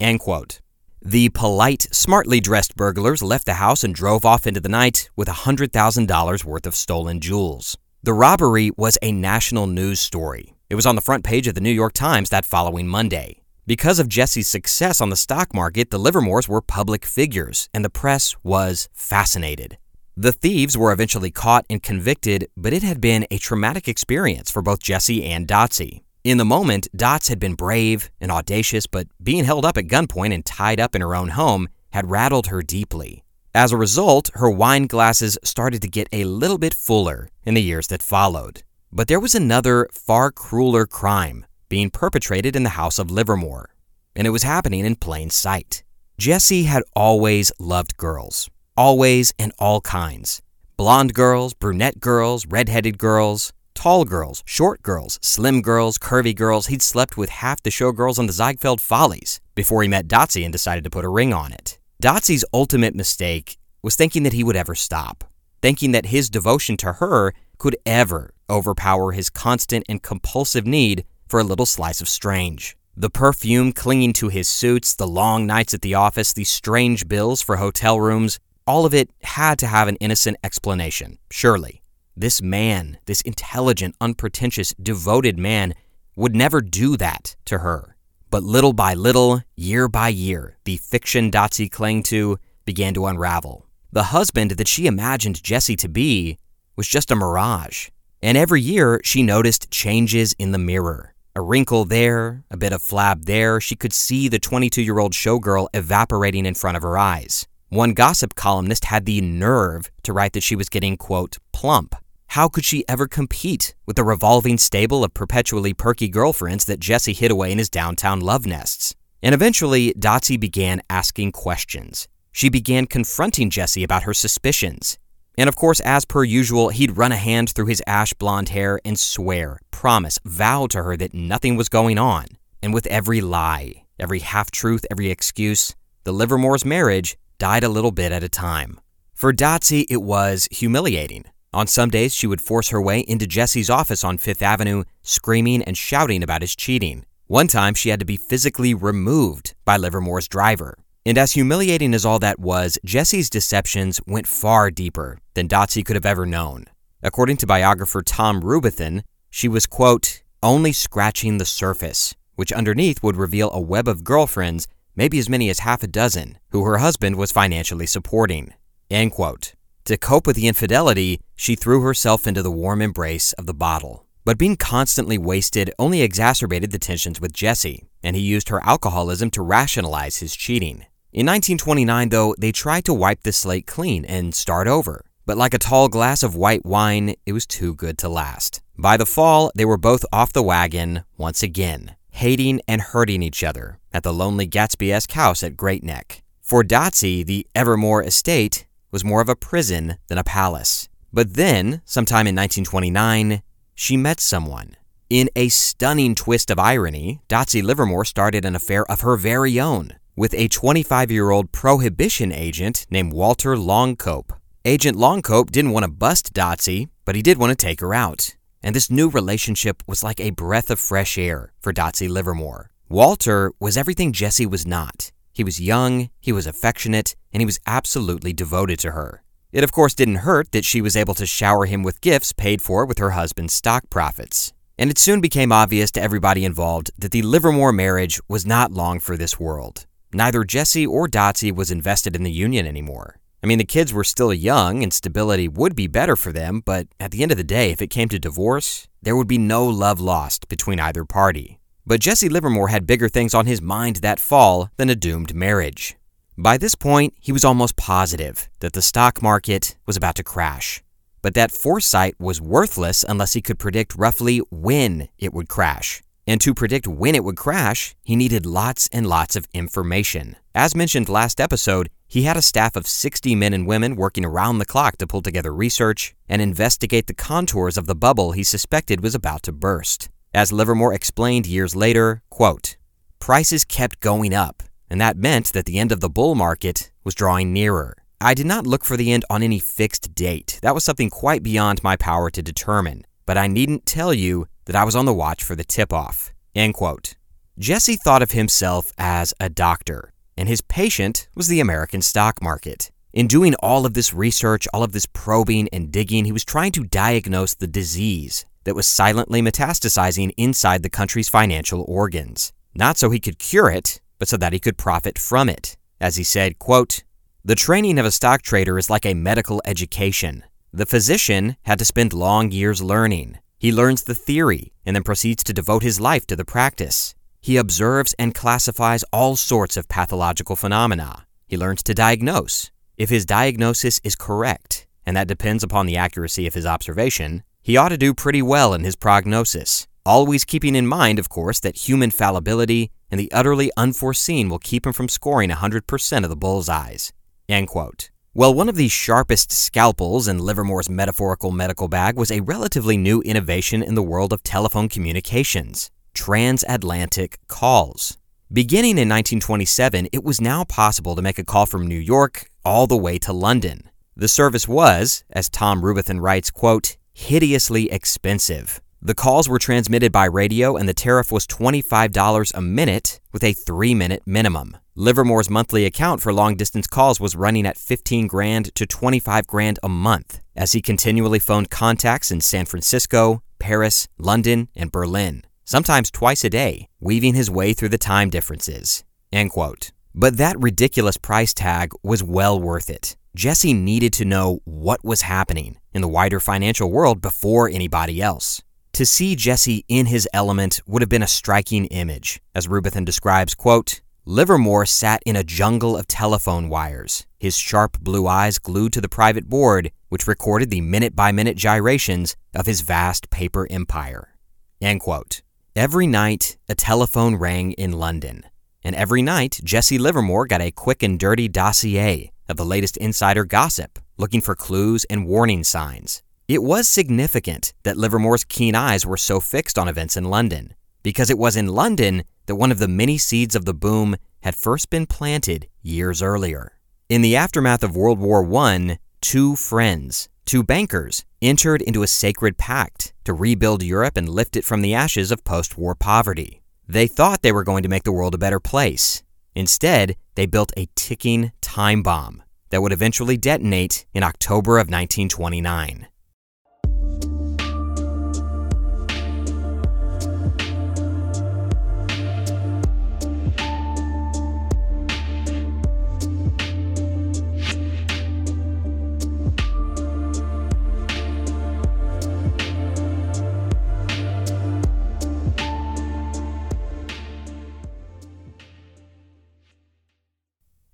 End quote. The polite, smartly dressed burglars left the house and drove off into the night with $100,000 worth of stolen jewels. The robbery was a national news story. It was on the front page of the New York Times that following Monday. Because of Jesse's success on the stock market, the Livermores were public figures, and the press was fascinated. The thieves were eventually caught and convicted, but it had been a traumatic experience for both Jesse and Dotsie. In the moment, Dots had been brave and audacious, but being held up at gunpoint and tied up in her own home had rattled her deeply. As a result, her wine glasses started to get a little bit fuller in the years that followed. But there was another, far crueler crime being perpetrated in the house of Livermore, and it was happening in plain sight. Jesse had always loved girls, always and all kinds blonde girls, brunette girls, red-headed girls, tall girls, short girls, slim girls, curvy girls. He'd slept with half the showgirls on the Ziegfeld Follies before he met Dotsie and decided to put a ring on it. Dotsie's ultimate mistake was thinking that he would ever stop, thinking that his devotion to her could ever overpower his constant and compulsive need for a little slice of strange. The perfume clinging to his suits, the long nights at the office, the strange bills for hotel rooms, all of it had to have an innocent explanation, surely. This man, this intelligent, unpretentious, devoted man, would never do that to her. But little by little, year by year, the fiction Dotsie clung to began to unravel. The husband that she imagined Jesse to be was just a mirage. And every year, she noticed changes in the mirror. A wrinkle there, a bit of flab there, she could see the 22 year old showgirl evaporating in front of her eyes. One gossip columnist had the nerve to write that she was getting, quote, plump. How could she ever compete with the revolving stable of perpetually perky girlfriends that Jesse hid away in his downtown love nests? And eventually, Dotsie began asking questions. She began confronting Jesse about her suspicions. And of course, as per usual, he'd run a hand through his ash blonde hair and swear, promise, vow to her that nothing was going on. And with every lie, every half truth, every excuse, the Livermore's marriage died a little bit at a time. For Dotsie, it was humiliating. On some days, she would force her way into Jesse's office on Fifth Avenue, screaming and shouting about his cheating. One time, she had to be physically removed by Livermore's driver. And as humiliating as all that was, Jesse's deceptions went far deeper than Dotsie could have ever known. According to biographer Tom Rubython, she was, quote, only scratching the surface, which underneath would reveal a web of girlfriends, maybe as many as half a dozen, who her husband was financially supporting. End quote. To cope with the infidelity, she threw herself into the warm embrace of the bottle. But being constantly wasted only exacerbated the tensions with Jesse, and he used her alcoholism to rationalize his cheating. In 1929, though, they tried to wipe the slate clean and start over. But like a tall glass of white wine, it was too good to last. By the fall, they were both off the wagon once again, hating and hurting each other at the lonely Gatsby esque house at Great Neck. For Dotsie, the Evermore estate was more of a prison than a palace. But then, sometime in 1929, she met someone. In a stunning twist of irony, Dotsie Livermore started an affair of her very own with a 25 year old prohibition agent named Walter Longcope. Agent Longcope didn't want to bust Dotsie, but he did want to take her out. And this new relationship was like a breath of fresh air for Dotsie Livermore. Walter was everything Jesse was not. He was young, he was affectionate, and he was absolutely devoted to her. It, of course, didn't hurt that she was able to shower him with gifts paid for with her husband's stock profits. And it soon became obvious to everybody involved that the Livermore marriage was not long for this world. Neither Jesse or Dotsie was invested in the union anymore. I mean, the kids were still young and stability would be better for them, but at the end of the day, if it came to divorce, there would be no love lost between either party. But Jesse Livermore had bigger things on his mind that fall than a doomed marriage. By this point, he was almost positive that the stock market was about to crash. But that foresight was worthless unless he could predict roughly when it would crash. And to predict when it would crash, he needed lots and lots of information. As mentioned last episode, he had a staff of 60 men and women working around the clock to pull together research and investigate the contours of the bubble he suspected was about to burst. As Livermore explained years later, quote, prices kept going up, and that meant that the end of the bull market was drawing nearer. I did not look for the end on any fixed date. That was something quite beyond my power to determine. But I needn't tell you that I was on the watch for the tip off. End quote. Jesse thought of himself as a doctor, and his patient was the American stock market. In doing all of this research, all of this probing and digging, he was trying to diagnose the disease that was silently metastasizing inside the country's financial organs. Not so he could cure it, but so that he could profit from it. As he said, quote, The training of a stock trader is like a medical education. The physician had to spend long years learning. He learns the theory and then proceeds to devote his life to the practice. He observes and classifies all sorts of pathological phenomena. He learns to diagnose. If his diagnosis is correct, and that depends upon the accuracy of his observation, he ought to do pretty well in his prognosis. Always keeping in mind, of course, that human fallibility and the utterly unforeseen will keep him from scoring 100% of the bullseyes. End quote. Well, one of the sharpest scalpels in Livermore's metaphorical medical bag was a relatively new innovation in the world of telephone communications transatlantic calls. Beginning in 1927, it was now possible to make a call from New York all the way to London. The service was, as Tom Rubython writes, quote, hideously expensive. The calls were transmitted by radio and the tariff was $25 a minute with a 3-minute minimum. Livermore's monthly account for long distance calls was running at 15 grand to 25 grand a month as he continually phoned contacts in San Francisco, Paris, London, and Berlin, sometimes twice a day, weaving his way through the time differences. End quote. But that ridiculous price tag was well worth it. Jesse needed to know what was happening in the wider financial world before anybody else. To see Jesse in his element would have been a striking image. As Rubython describes, quote, Livermore sat in a jungle of telephone wires, his sharp blue eyes glued to the private board which recorded the minute by minute gyrations of his vast paper empire. End quote. Every night, a telephone rang in London. And every night, Jesse Livermore got a quick and dirty dossier of the latest insider gossip, looking for clues and warning signs. It was significant that Livermore's keen eyes were so fixed on events in London, because it was in London that one of the many seeds of the boom had first been planted years earlier. In the aftermath of World War I, two friends, two bankers, entered into a sacred pact to rebuild Europe and lift it from the ashes of post war poverty. They thought they were going to make the world a better place. Instead, they built a ticking time bomb that would eventually detonate in October of 1929.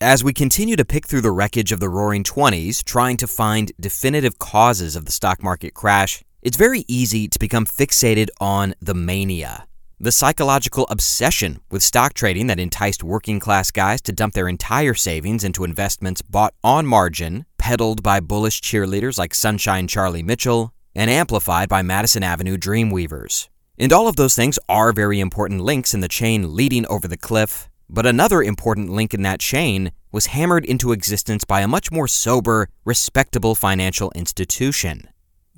As we continue to pick through the wreckage of the roaring 20s, trying to find definitive causes of the stock market crash, it's very easy to become fixated on the mania, the psychological obsession with stock trading that enticed working class guys to dump their entire savings into investments bought on margin, peddled by bullish cheerleaders like Sunshine Charlie Mitchell, and amplified by Madison Avenue dreamweavers. And all of those things are very important links in the chain leading over the cliff but another important link in that chain was hammered into existence by a much more sober, respectable financial institution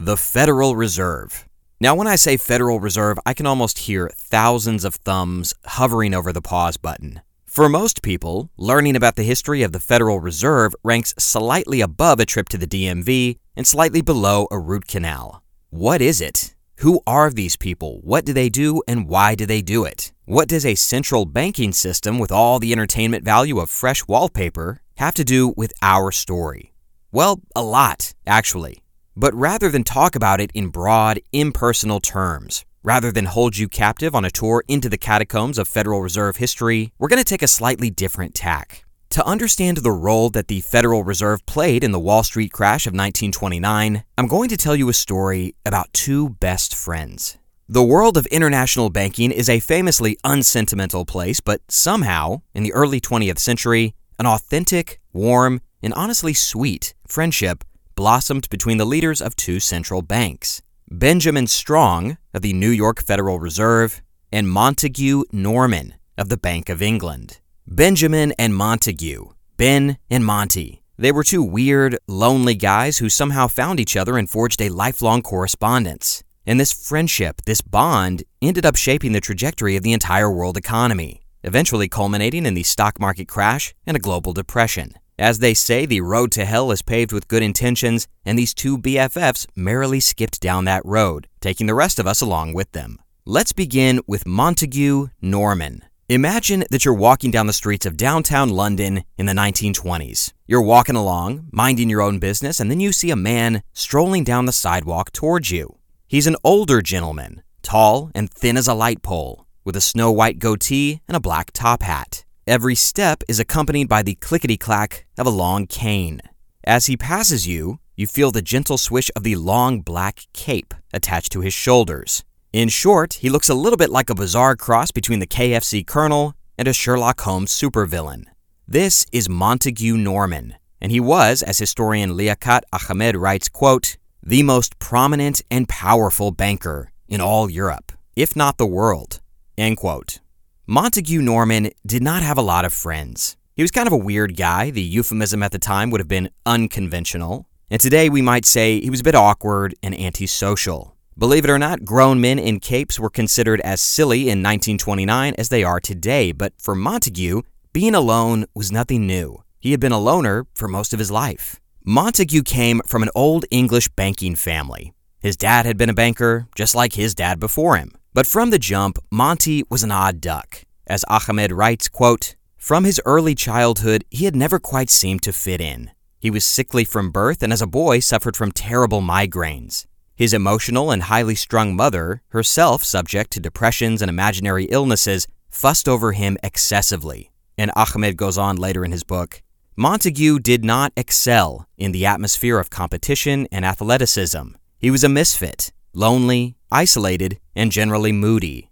the Federal Reserve. Now, when I say Federal Reserve, I can almost hear thousands of thumbs hovering over the pause button. For most people, learning about the history of the Federal Reserve ranks slightly above a trip to the DMV and slightly below a root canal. What is it? Who are these people? What do they do and why do they do it? What does a central banking system with all the entertainment value of fresh wallpaper have to do with our story? Well, a lot, actually. But rather than talk about it in broad, impersonal terms, rather than hold you captive on a tour into the catacombs of Federal Reserve history, we're going to take a slightly different tack. To understand the role that the Federal Reserve played in the Wall Street crash of 1929, I'm going to tell you a story about two best friends. The world of international banking is a famously unsentimental place, but somehow, in the early 20th century, an authentic, warm, and honestly sweet friendship blossomed between the leaders of two central banks Benjamin Strong of the New York Federal Reserve and Montague Norman of the Bank of England. Benjamin and Montague, Ben and Monty. They were two weird, lonely guys who somehow found each other and forged a lifelong correspondence. And this friendship, this bond, ended up shaping the trajectory of the entire world economy, eventually culminating in the stock market crash and a global depression. As they say, the road to hell is paved with good intentions, and these two BFFs merrily skipped down that road, taking the rest of us along with them. Let's begin with Montague Norman. Imagine that you're walking down the streets of downtown London in the 1920s. You're walking along, minding your own business, and then you see a man strolling down the sidewalk towards you. He's an older gentleman, tall and thin as a light pole, with a snow white goatee and a black top hat. Every step is accompanied by the clickety clack of a long cane. As he passes you, you feel the gentle swish of the long black cape attached to his shoulders. In short, he looks a little bit like a bizarre cross between the KFC Colonel and a Sherlock Holmes supervillain. This is Montague Norman, and he was, as historian Liaquat Ahamed writes, quote, the most prominent and powerful banker in all Europe, if not the world. End quote. Montague Norman did not have a lot of friends. He was kind of a weird guy. The euphemism at the time would have been unconventional. And today we might say he was a bit awkward and antisocial. Believe it or not, grown men in capes were considered as silly in 1929 as they are today, but for Montague, being alone was nothing new. He had been a loner for most of his life. Montague came from an old English banking family. His dad had been a banker, just like his dad before him. But from the jump, Monty was an odd duck. As Ahamed writes, quote, From his early childhood, he had never quite seemed to fit in. He was sickly from birth and as a boy suffered from terrible migraines. His emotional and highly strung mother, herself subject to depressions and imaginary illnesses, fussed over him excessively. And Ahamed goes on later in his book Montague did not excel in the atmosphere of competition and athleticism. He was a misfit, lonely, isolated, and generally moody.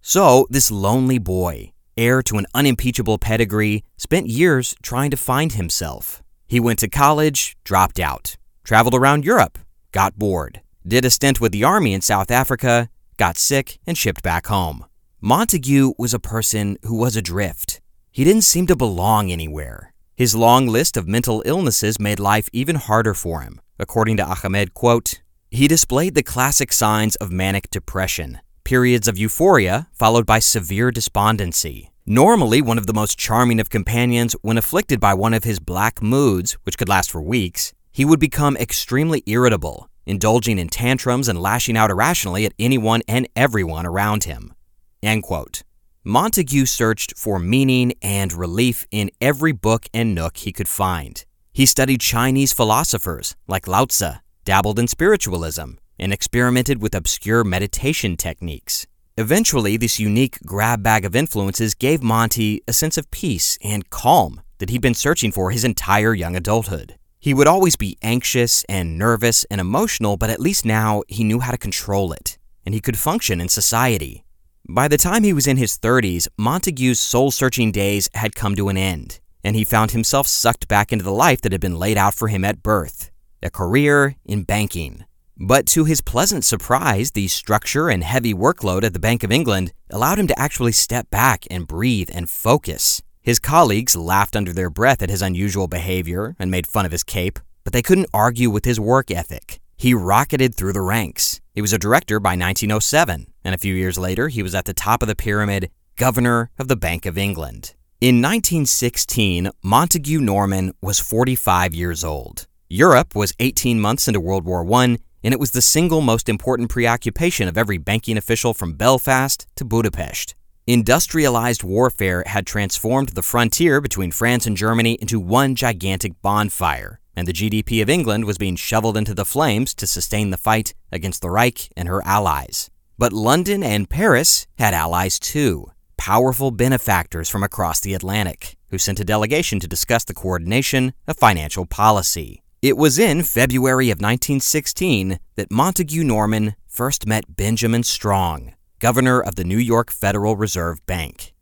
So, this lonely boy, heir to an unimpeachable pedigree, spent years trying to find himself. He went to college, dropped out, traveled around Europe, got bored, did a stint with the army in South Africa, got sick, and shipped back home. Montague was a person who was adrift. He didn't seem to belong anywhere. His long list of mental illnesses made life even harder for him. According to Ahamed, quote, he displayed the classic signs of manic depression, periods of euphoria followed by severe despondency. Normally one of the most charming of companions, when afflicted by one of his black moods, which could last for weeks, he would become extremely irritable, indulging in tantrums and lashing out irrationally at anyone and everyone around him. End quote. Montague searched for meaning and relief in every book and nook he could find. He studied Chinese philosophers like Lao Tzu, dabbled in spiritualism, and experimented with obscure meditation techniques. Eventually, this unique grab bag of influences gave Monty a sense of peace and calm that he'd been searching for his entire young adulthood. He would always be anxious and nervous and emotional, but at least now he knew how to control it, and he could function in society. By the time he was in his 30s, Montague's soul searching days had come to an end, and he found himself sucked back into the life that had been laid out for him at birth a career in banking. But to his pleasant surprise, the structure and heavy workload at the Bank of England allowed him to actually step back and breathe and focus. His colleagues laughed under their breath at his unusual behavior and made fun of his cape, but they couldn't argue with his work ethic. He rocketed through the ranks. He was a director by 1907, and a few years later, he was at the top of the pyramid, governor of the Bank of England. In 1916, Montague Norman was 45 years old. Europe was 18 months into World War I, and it was the single most important preoccupation of every banking official from Belfast to Budapest. Industrialized warfare had transformed the frontier between France and Germany into one gigantic bonfire, and the GDP of England was being shoveled into the flames to sustain the fight against the Reich and her allies. But London and Paris had allies too, powerful benefactors from across the Atlantic, who sent a delegation to discuss the coordination of financial policy. It was in February of 1916 that Montague Norman first met Benjamin Strong, governor of the New York Federal Reserve Bank.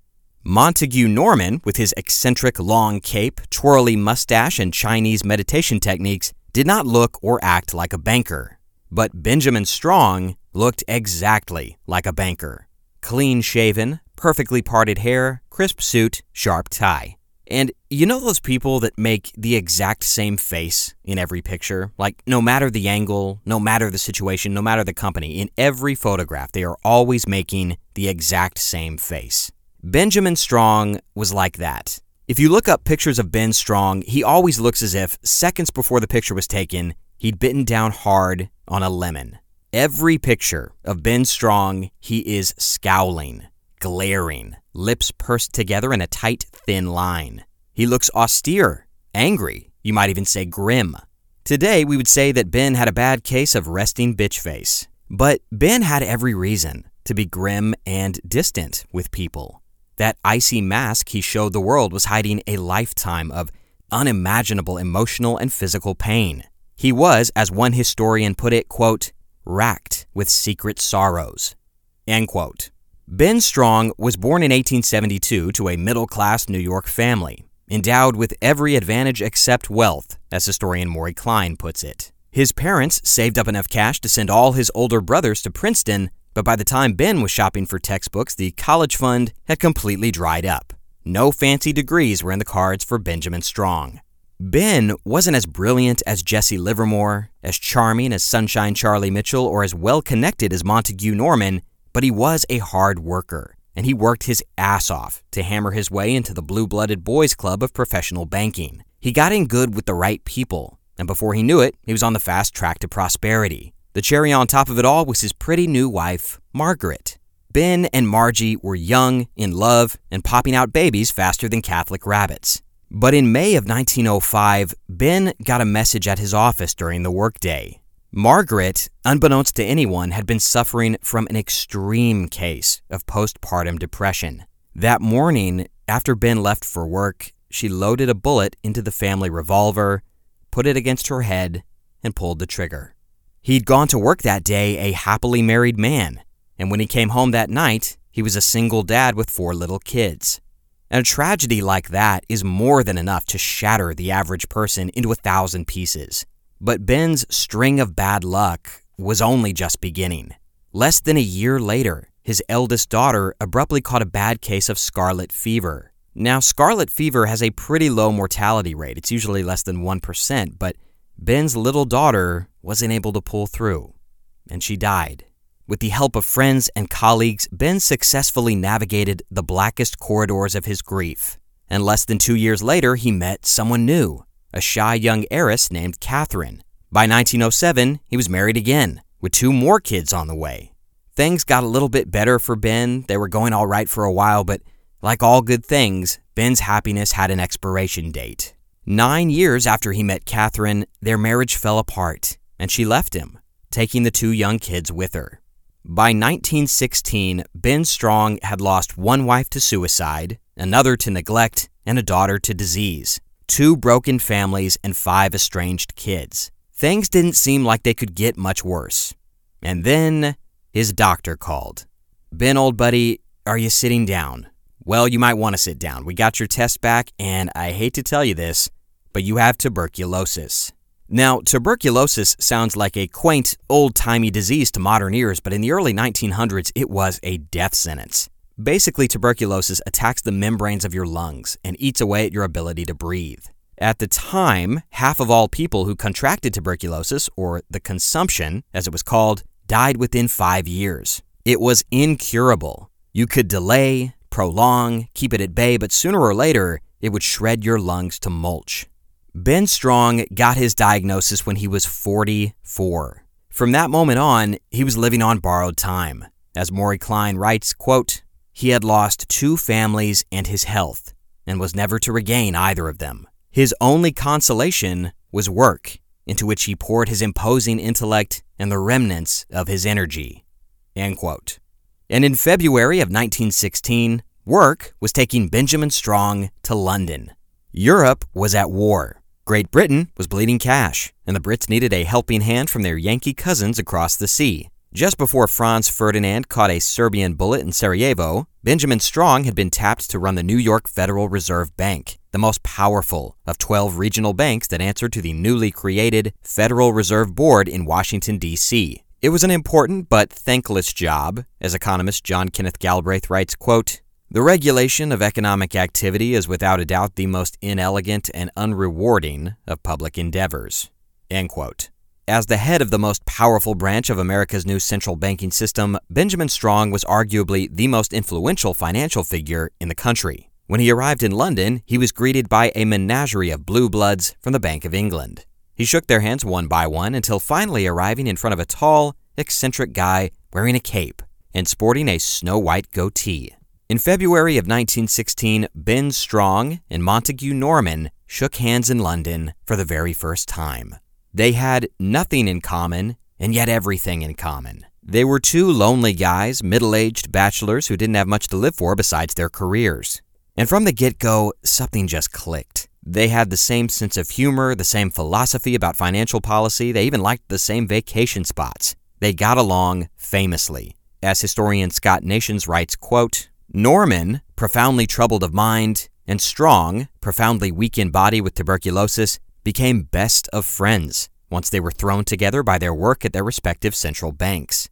Montague Norman, with his eccentric long cape, twirly mustache, and Chinese meditation techniques, did not look or act like a banker. But Benjamin Strong looked exactly like a banker. Clean shaven, perfectly parted hair, crisp suit, sharp tie. And you know those people that make the exact same face in every picture? Like, no matter the angle, no matter the situation, no matter the company, in every photograph, they are always making the exact same face. Benjamin Strong was like that. If you look up pictures of Ben Strong, he always looks as if seconds before the picture was taken, he'd bitten down hard on a lemon. Every picture of Ben Strong, he is scowling, glaring, lips pursed together in a tight, thin line. He looks austere, angry, you might even say grim. Today, we would say that Ben had a bad case of resting bitch face. But Ben had every reason to be grim and distant with people. That icy mask he showed the world was hiding a lifetime of unimaginable emotional and physical pain. He was, as one historian put it, quote, racked with secret sorrows. End quote. Ben Strong was born in 1872 to a middle class New York family, endowed with every advantage except wealth, as historian Maury Klein puts it. His parents saved up enough cash to send all his older brothers to Princeton, but by the time Ben was shopping for textbooks, the college fund had completely dried up. No fancy degrees were in the cards for Benjamin Strong. Ben wasn't as brilliant as Jesse Livermore, as charming as Sunshine Charlie Mitchell, or as well connected as Montague Norman, but he was a hard worker, and he worked his ass off to hammer his way into the blue blooded boys club of professional banking. He got in good with the right people, and before he knew it, he was on the fast track to prosperity. The cherry on top of it all was his pretty new wife, Margaret. Ben and Margie were young, in love, and popping out babies faster than Catholic rabbits. But in May of 1905, Ben got a message at his office during the workday. Margaret, unbeknownst to anyone, had been suffering from an extreme case of postpartum depression. That morning, after Ben left for work, she loaded a bullet into the family revolver, put it against her head, and pulled the trigger. He'd gone to work that day a happily married man, and when he came home that night, he was a single dad with four little kids. And a tragedy like that is more than enough to shatter the average person into a thousand pieces. But Ben's string of bad luck was only just beginning. Less than a year later, his eldest daughter abruptly caught a bad case of scarlet fever. Now, scarlet fever has a pretty low mortality rate. It's usually less than 1%, but Ben's little daughter wasn't able to pull through, and she died. With the help of friends and colleagues, Ben successfully navigated the blackest corridors of his grief. And less than two years later, he met someone new, a shy young heiress named Catherine. By 1907, he was married again, with two more kids on the way. Things got a little bit better for Ben. They were going all right for a while, but like all good things, Ben's happiness had an expiration date. Nine years after he met Catherine, their marriage fell apart, and she left him, taking the two young kids with her. By 1916, Ben Strong had lost one wife to suicide, another to neglect, and a daughter to disease. Two broken families and five estranged kids. Things didn't seem like they could get much worse. And then his doctor called. Ben, old buddy, are you sitting down? Well, you might want to sit down. We got your test back, and I hate to tell you this, but you have tuberculosis. Now, tuberculosis sounds like a quaint, old timey disease to modern ears, but in the early 1900s, it was a death sentence. Basically, tuberculosis attacks the membranes of your lungs and eats away at your ability to breathe. At the time, half of all people who contracted tuberculosis, or the consumption, as it was called, died within five years. It was incurable. You could delay, prolong, keep it at bay, but sooner or later, it would shred your lungs to mulch. Ben Strong got his diagnosis when he was 44. From that moment on, he was living on borrowed time. As Maury Klein writes, quote, he had lost two families and his health and was never to regain either of them. His only consolation was work, into which he poured his imposing intellect and the remnants of his energy. End quote. And in February of 1916, work was taking Benjamin Strong to London. Europe was at war. Great Britain was bleeding cash, and the Brits needed a helping hand from their Yankee cousins across the sea. Just before Franz Ferdinand caught a Serbian bullet in Sarajevo, Benjamin Strong had been tapped to run the New York Federal Reserve Bank, the most powerful of 12 regional banks that answered to the newly created Federal Reserve Board in Washington, D.C. It was an important but thankless job. As economist John Kenneth Galbraith writes, quote, the regulation of economic activity is without a doubt the most inelegant and unrewarding of public endeavors. As the head of the most powerful branch of America's new central banking system, Benjamin Strong was arguably the most influential financial figure in the country. When he arrived in London, he was greeted by a menagerie of blue bloods from the Bank of England. He shook their hands one by one until finally arriving in front of a tall, eccentric guy wearing a cape and sporting a snow white goatee. In February of 1916, Ben Strong and Montague Norman shook hands in London for the very first time. They had nothing in common, and yet everything in common. They were two lonely guys, middle aged bachelors who didn't have much to live for besides their careers. And from the get go, something just clicked. They had the same sense of humor, the same philosophy about financial policy, they even liked the same vacation spots. They got along famously. As historian Scott Nations writes, quote, Norman, profoundly troubled of mind, and Strong, profoundly weak in body with tuberculosis, became best of friends once they were thrown together by their work at their respective central banks.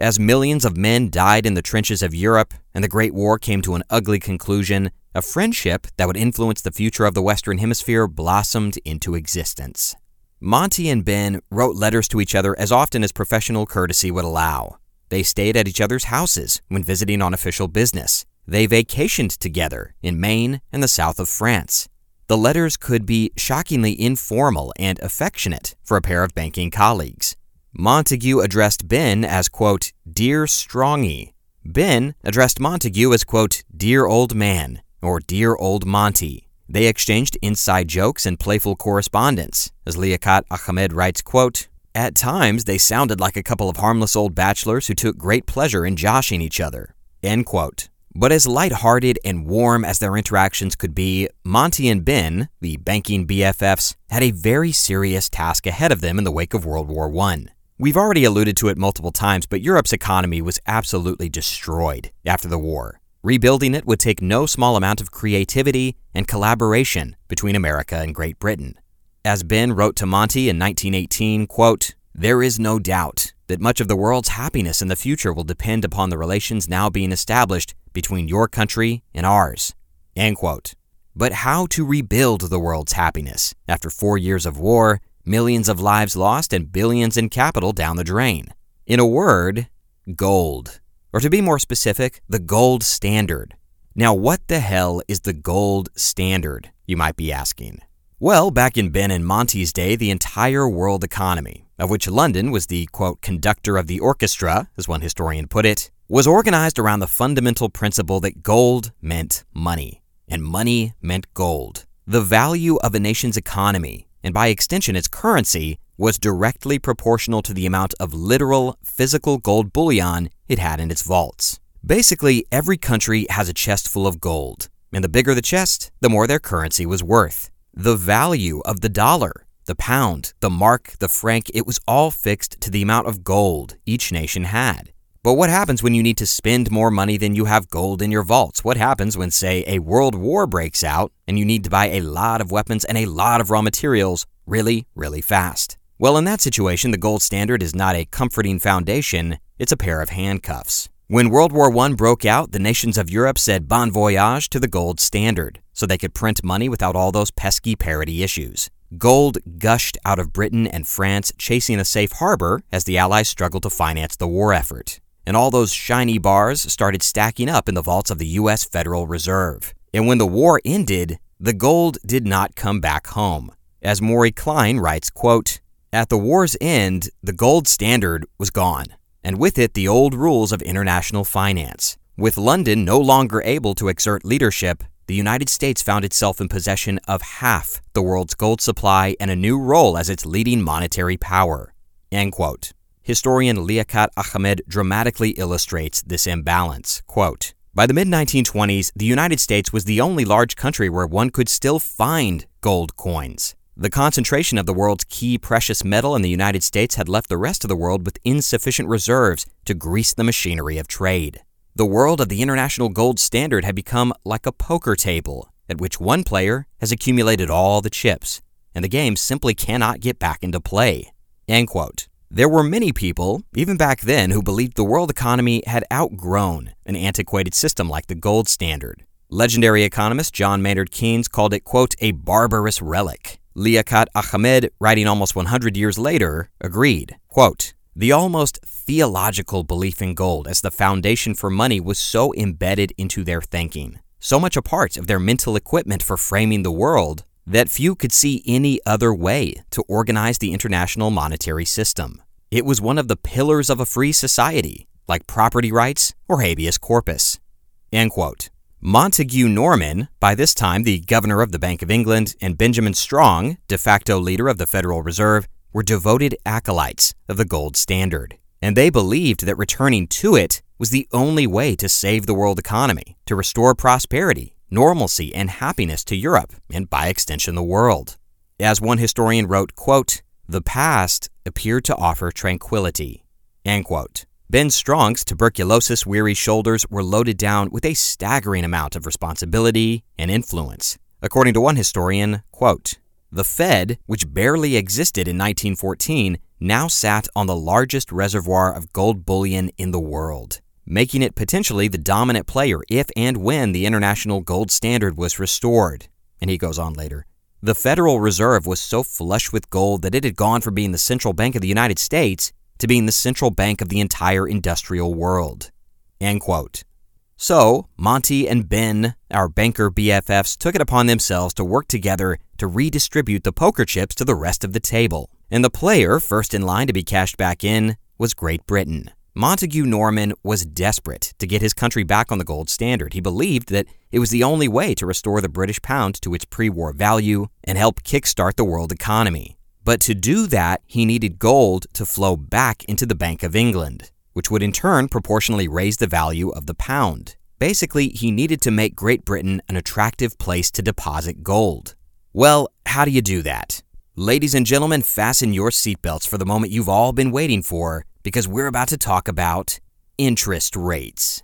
As millions of men died in the trenches of Europe and the Great War came to an ugly conclusion, a friendship that would influence the future of the Western Hemisphere blossomed into existence. Monty and Ben wrote letters to each other as often as professional courtesy would allow. They stayed at each other's houses when visiting on official business. They vacationed together in Maine and the south of France. The letters could be shockingly informal and affectionate for a pair of banking colleagues. Montague addressed Ben as, quote, Dear Strongy. Ben addressed Montague as, quote, Dear Old Man or Dear Old Monty. They exchanged inside jokes and playful correspondence. As Liaquat Ahamed writes, quote, At times they sounded like a couple of harmless old bachelors who took great pleasure in joshing each other. End quote. But as light-hearted and warm as their interactions could be, Monty and Ben, the banking BFFs, had a very serious task ahead of them in the wake of World War I. We've already alluded to it multiple times, but Europe's economy was absolutely destroyed after the war. Rebuilding it would take no small amount of creativity and collaboration between America and Great Britain. As Ben wrote to Monty in 1918, quote, There is no doubt that much of the world's happiness in the future will depend upon the relations now being established between your country and ours. End quote. But how to rebuild the world's happiness after four years of war, millions of lives lost, and billions in capital down the drain? In a word, gold or to be more specific, the gold standard. Now, what the hell is the gold standard, you might be asking? Well, back in Ben and Monty's day, the entire world economy, of which London was the quote conductor of the orchestra, as one historian put it, was organized around the fundamental principle that gold meant money, and money meant gold. The value of a nation's economy, and by extension its currency, was directly proportional to the amount of literal, physical gold bullion it had in its vaults. Basically, every country has a chest full of gold, and the bigger the chest, the more their currency was worth. The value of the dollar, the pound, the mark, the franc, it was all fixed to the amount of gold each nation had. But what happens when you need to spend more money than you have gold in your vaults? What happens when, say, a world war breaks out and you need to buy a lot of weapons and a lot of raw materials really, really fast? Well, in that situation, the gold standard is not a comforting foundation, it's a pair of handcuffs. When World War I broke out, the nations of Europe said bon voyage to the gold standard, so they could print money without all those pesky parity issues. Gold gushed out of Britain and France, chasing a safe harbor as the Allies struggled to finance the war effort. And all those shiny bars started stacking up in the vaults of the U.S. Federal Reserve. And when the war ended, the gold did not come back home. As Maury Klein writes, quote, at the war's end, the gold standard was gone, and with it, the old rules of international finance. With London no longer able to exert leadership, the United States found itself in possession of half the world's gold supply and a new role as its leading monetary power. End quote. Historian Liaquat Ahamed dramatically illustrates this imbalance. Quote, by the mid 1920s, the United States was the only large country where one could still find gold coins. The concentration of the world's key precious metal in the United States had left the rest of the world with insufficient reserves to grease the machinery of trade. The world of the international gold standard had become like a poker table at which one player has accumulated all the chips, and the game simply cannot get back into play. End quote. There were many people, even back then, who believed the world economy had outgrown an antiquated system like the gold standard. Legendary economist John Maynard Keynes called it, quote, a barbarous relic. Liaquat Ahamed, writing almost 100 years later, agreed. Quote, the almost theological belief in gold as the foundation for money was so embedded into their thinking, so much a part of their mental equipment for framing the world, that few could see any other way to organize the international monetary system. It was one of the pillars of a free society, like property rights or habeas corpus. Montague Norman, by this time the governor of the Bank of England, and Benjamin Strong, de facto leader of the Federal Reserve, were devoted acolytes of the gold standard. And they believed that returning to it was the only way to save the world economy, to restore prosperity, normalcy, and happiness to Europe, and by extension the world. As one historian wrote, quote, the past appeared to offer tranquility, end quote. Ben Strong's tuberculosis weary shoulders were loaded down with a staggering amount of responsibility and influence. According to one historian, quote, the Fed, which barely existed in 1914, now sat on the largest reservoir of gold bullion in the world. making it potentially the dominant player if and when the international gold standard was restored. And he goes on later. The Federal Reserve was so flush with gold that it had gone from being the central bank of the United States to being the central bank of the entire industrial world. End quote. So, Monty and Ben, our banker BFFs, took it upon themselves to work together to redistribute the poker chips to the rest of the table. And the player first in line to be cashed back in was Great Britain. Montague Norman was desperate to get his country back on the gold standard. He believed that it was the only way to restore the British pound to its pre war value and help kickstart the world economy. But to do that, he needed gold to flow back into the Bank of England, which would in turn proportionally raise the value of the pound. Basically, he needed to make Great Britain an attractive place to deposit gold. Well, how do you do that? Ladies and gentlemen, fasten your seatbelts for the moment you've all been waiting for because we're about to talk about interest rates.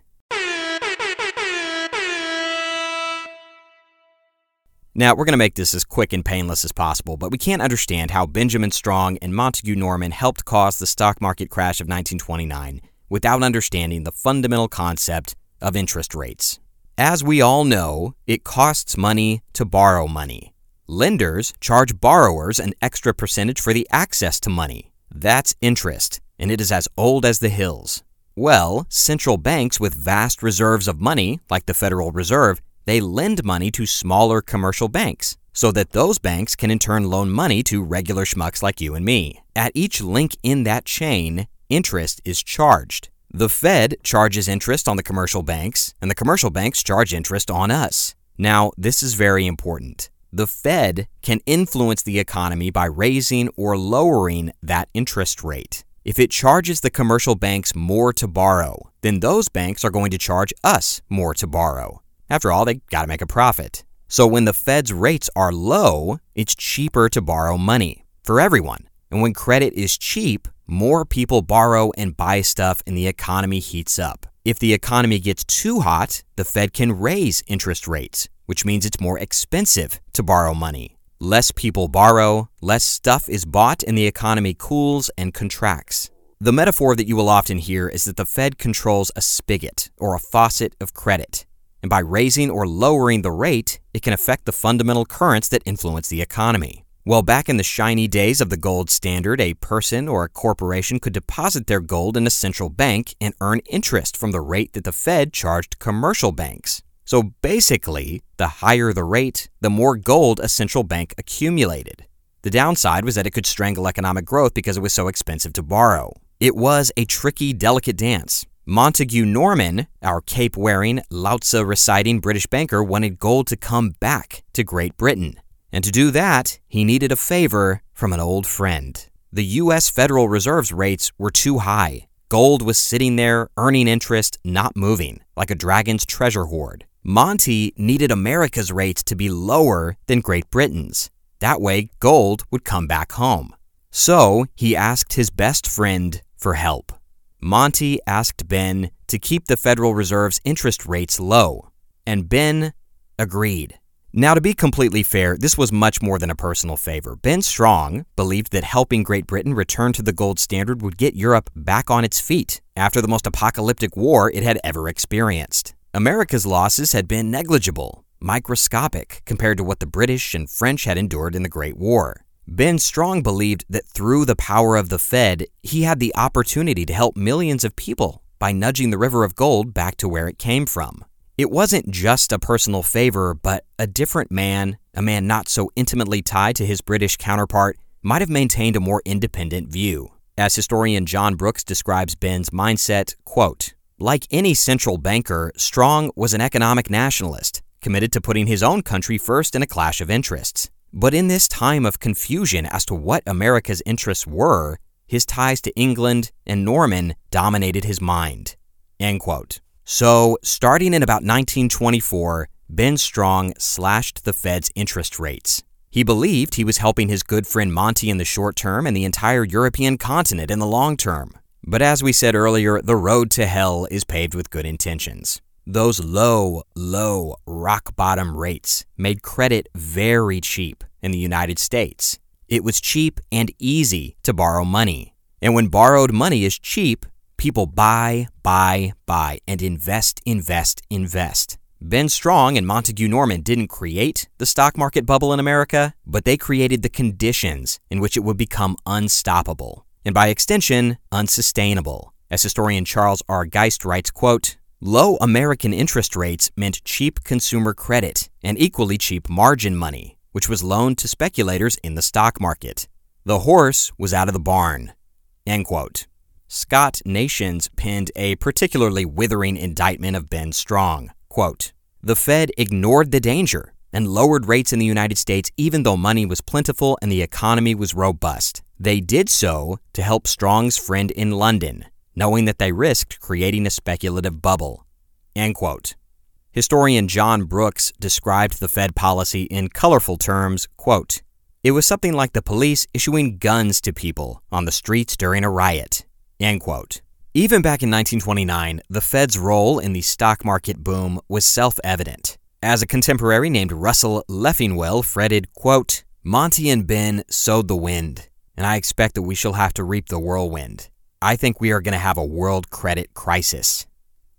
Now, we're going to make this as quick and painless as possible, but we can't understand how Benjamin Strong and Montague Norman helped cause the stock market crash of 1929 without understanding the fundamental concept of interest rates. As we all know, it costs money to borrow money. Lenders charge borrowers an extra percentage for the access to money. That's interest and it is as old as the hills. Well, central banks with vast reserves of money, like the Federal Reserve, they lend money to smaller commercial banks so that those banks can in turn loan money to regular schmucks like you and me. At each link in that chain, interest is charged. The Fed charges interest on the commercial banks, and the commercial banks charge interest on us. Now, this is very important. The Fed can influence the economy by raising or lowering that interest rate. If it charges the commercial banks more to borrow, then those banks are going to charge us more to borrow. After all, they got to make a profit. So when the Fed's rates are low, it's cheaper to borrow money for everyone. And when credit is cheap, more people borrow and buy stuff and the economy heats up. If the economy gets too hot, the Fed can raise interest rates, which means it's more expensive to borrow money. Less people borrow, less stuff is bought, and the economy cools and contracts. The metaphor that you will often hear is that the Fed controls a spigot or a faucet of credit. And by raising or lowering the rate, it can affect the fundamental currents that influence the economy. Well, back in the shiny days of the gold standard, a person or a corporation could deposit their gold in a central bank and earn interest from the rate that the Fed charged commercial banks. So basically, the higher the rate, the more gold a central bank accumulated. The downside was that it could strangle economic growth because it was so expensive to borrow. It was a tricky, delicate dance. Montague Norman, our cape wearing, Lao Tzu reciting British banker, wanted gold to come back to Great Britain. And to do that, he needed a favor from an old friend. The U.S. Federal Reserve's rates were too high. Gold was sitting there, earning interest, not moving, like a dragon's treasure hoard. Monty needed America's rates to be lower than Great Britain's. That way, gold would come back home. So he asked his best friend for help. Monty asked Ben to keep the Federal Reserve's interest rates low, and Ben agreed. Now, to be completely fair, this was much more than a personal favor. Ben Strong believed that helping Great Britain return to the gold standard would get Europe back on its feet after the most apocalyptic war it had ever experienced. America's losses had been negligible, microscopic, compared to what the British and French had endured in the Great War. Ben Strong believed that through the power of the Fed, he had the opportunity to help millions of people by nudging the river of gold back to where it came from. It wasn't just a personal favor, but a different man, a man not so intimately tied to his British counterpart, might have maintained a more independent view. As historian John Brooks describes Ben's mindset, quote, like any central banker, Strong was an economic nationalist, committed to putting his own country first in a clash of interests. But in this time of confusion as to what America's interests were, his ties to England and Norman dominated his mind. End quote. So, starting in about 1924, Ben Strong slashed the Fed's interest rates. He believed he was helping his good friend Monty in the short term and the entire European continent in the long term. But as we said earlier, the road to hell is paved with good intentions. Those low, low, rock bottom rates made credit very cheap in the United States. It was cheap and easy to borrow money. And when borrowed money is cheap, people buy, buy, buy, and invest, invest, invest. Ben Strong and Montague Norman didn't create the stock market bubble in America, but they created the conditions in which it would become unstoppable, and by extension, unsustainable. As historian Charles R. Geisst writes, quote, Low American interest rates meant cheap consumer credit and equally cheap margin money, which was loaned to speculators in the stock market. The horse was out of the barn. End quote. Scott Nations penned a particularly withering indictment of Ben Strong. Quote, the Fed ignored the danger and lowered rates in the United States even though money was plentiful and the economy was robust. They did so to help Strong's friend in London, knowing that they risked creating a speculative bubble. End quote. Historian John Brooks described the Fed policy in colorful terms, quote, It was something like the police issuing guns to people on the streets during a riot. End quote. Even back in 1929, the Fed's role in the stock market boom was self-evident. As a contemporary named Russell Leffingwell fretted, quote, Monty and Ben sowed the wind, and I expect that we shall have to reap the whirlwind. I think we are going to have a world credit crisis.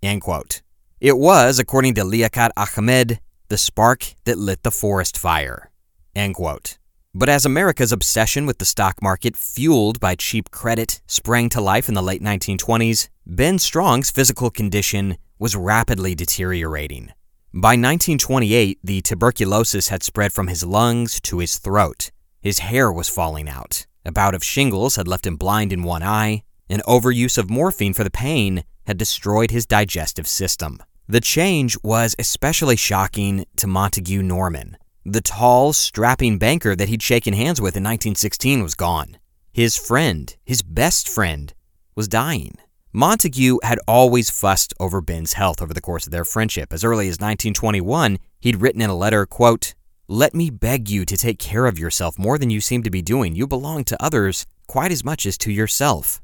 End quote. It was, according to Liaquat Ahamed, the spark that lit the forest fire. End quote. But as America's obsession with the stock market, fueled by cheap credit, sprang to life in the late 1920s, Ben Strong's physical condition was rapidly deteriorating. By 1928, the tuberculosis had spread from his lungs to his throat. His hair was falling out. A bout of shingles had left him blind in one eye, an overuse of morphine for the pain had destroyed his digestive system. The change was especially shocking to Montague Norman. The tall, strapping banker that he'd shaken hands with in 1916 was gone. His friend, his best friend, was dying. Montague had always fussed over Ben's health over the course of their friendship. As early as 1921, he'd written in a letter, quote, Let me beg you to take care of yourself more than you seem to be doing. You belong to others quite as much as to yourself.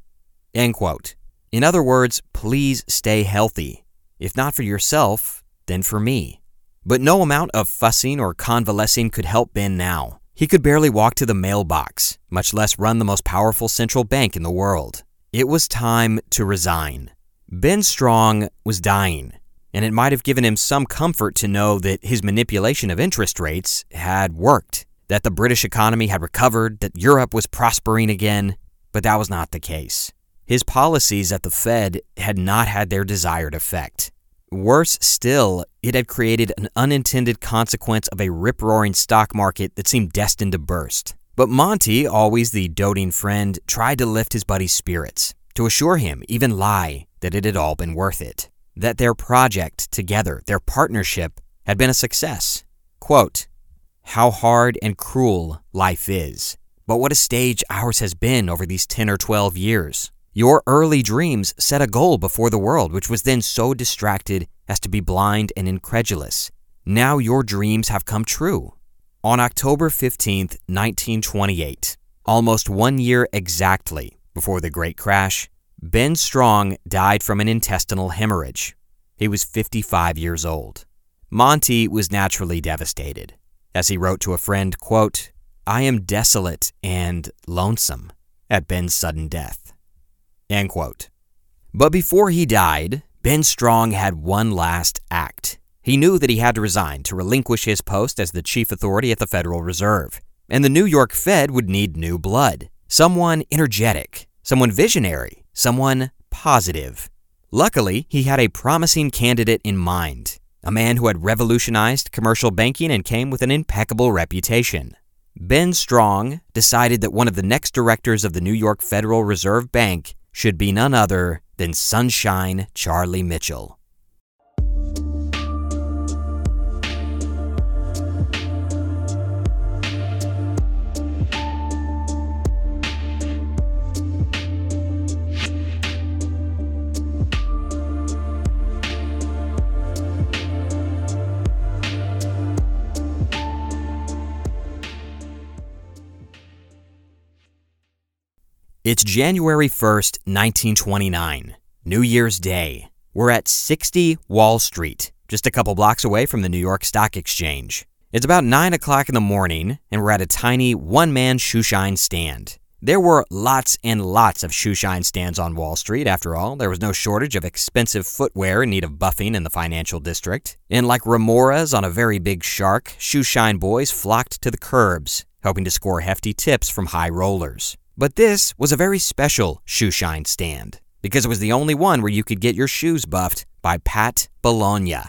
End quote. In other words, please stay healthy. If not for yourself, then for me. But no amount of fussing or convalescing could help Ben now. He could barely walk to the mailbox, much less run the most powerful central bank in the world. It was time to resign. Ben Strong was dying, and it might have given him some comfort to know that his manipulation of interest rates had worked, that the British economy had recovered, that Europe was prospering again, but that was not the case. His policies at the Fed had not had their desired effect. Worse still, it had created an unintended consequence of a rip roaring stock market that seemed destined to burst. But Monty, always the doting friend, tried to lift his buddy's spirits, to assure him, even lie, that it had all been worth it, that their project together, their partnership, had been a success. Quote, How hard and cruel life is, but what a stage ours has been over these 10 or 12 years. Your early dreams set a goal before the world, which was then so distracted as to be blind and incredulous. Now your dreams have come true. On October 15, 1928, almost one year exactly before the Great Crash, Ben Strong died from an intestinal hemorrhage. He was 55 years old. Monty was naturally devastated. As he wrote to a friend, quote, I am desolate and lonesome at Ben's sudden death. End quote. But before he died, Ben Strong had one last act. He knew that he had to resign to relinquish his post as the chief authority at the Federal Reserve. And the New York Fed would need new blood. Someone energetic, someone visionary, someone positive. Luckily, he had a promising candidate in mind, a man who had revolutionized commercial banking and came with an impeccable reputation. Ben Strong decided that one of the next directors of the New York Federal Reserve Bank should be none other than Sunshine Charlie Mitchell. It's January 1st, 1929, New Year's Day. We're at 60 Wall Street, just a couple blocks away from the New York Stock Exchange. It's about 9 o'clock in the morning, and we're at a tiny one man shoeshine stand. There were lots and lots of shoeshine stands on Wall Street, after all. There was no shortage of expensive footwear in need of buffing in the financial district. And like remoras on a very big shark, shoeshine boys flocked to the curbs, hoping to score hefty tips from high rollers. But this was a very special shoe shine stand because it was the only one where you could get your shoes buffed by Pat Bologna.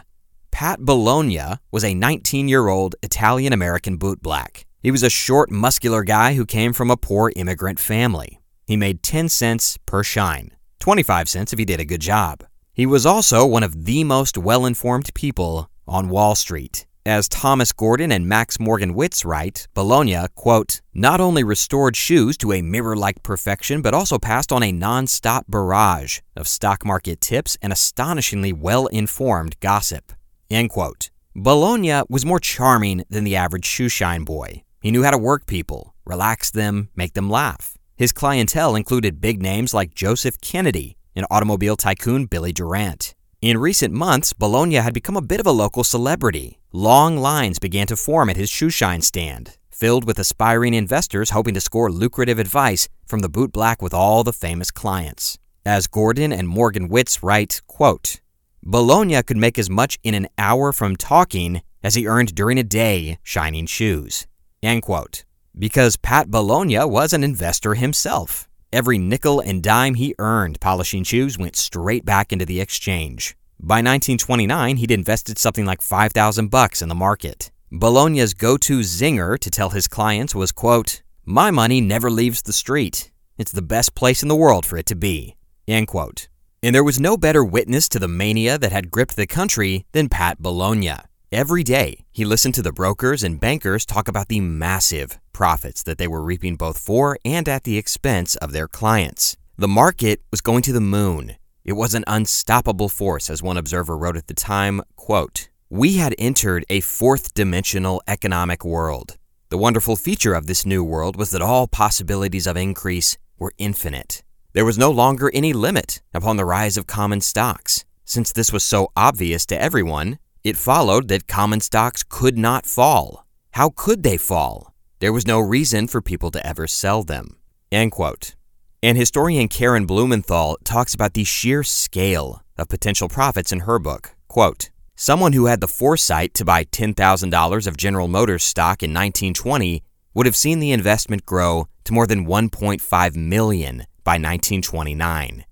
Pat Bologna was a 19 year old Italian American bootblack. He was a short, muscular guy who came from a poor immigrant family. He made 10 cents per shine, 25 cents if he did a good job. He was also one of the most well informed people on Wall Street. As Thomas Gordon and Max Morgan Witts write, Bologna, quote, not only restored shoes to a mirror like perfection, but also passed on a non stop barrage of stock market tips and astonishingly well informed gossip. End quote. Bologna was more charming than the average shoeshine boy. He knew how to work people, relax them, make them laugh. His clientele included big names like Joseph Kennedy and automobile tycoon Billy Durant. In recent months, Bologna had become a bit of a local celebrity. Long lines began to form at his shoeshine stand, filled with aspiring investors hoping to score lucrative advice from the bootblack with all the famous clients. As Gordon and Morgan Witts write, quote, Bologna could make as much in an hour from talking as he earned during a day shining shoes. End quote. Because Pat Bologna was an investor himself. Every nickel and dime he earned polishing shoes went straight back into the exchange. By 1929, he'd invested something like 5,000 bucks in the market. Bologna's go-to zinger to tell his clients was, quote, "My money never leaves the street. It's the best place in the world for it to be." End quote. And there was no better witness to the mania that had gripped the country than Pat Bologna. Every day, he listened to the brokers and bankers talk about the massive profits that they were reaping both for and at the expense of their clients. The market was going to the moon. It was an unstoppable force, as one observer wrote at the time, quote, We had entered a fourth dimensional economic world. The wonderful feature of this new world was that all possibilities of increase were infinite. There was no longer any limit upon the rise of common stocks. Since this was so obvious to everyone, it followed that common stocks could not fall. How could they fall? There was no reason for people to ever sell them. End quote. And historian Karen Blumenthal talks about the sheer scale of potential profits in her book. Quote, Someone who had the foresight to buy $10,000 of General Motors stock in 1920 would have seen the investment grow to more than 1.5 million by 1929.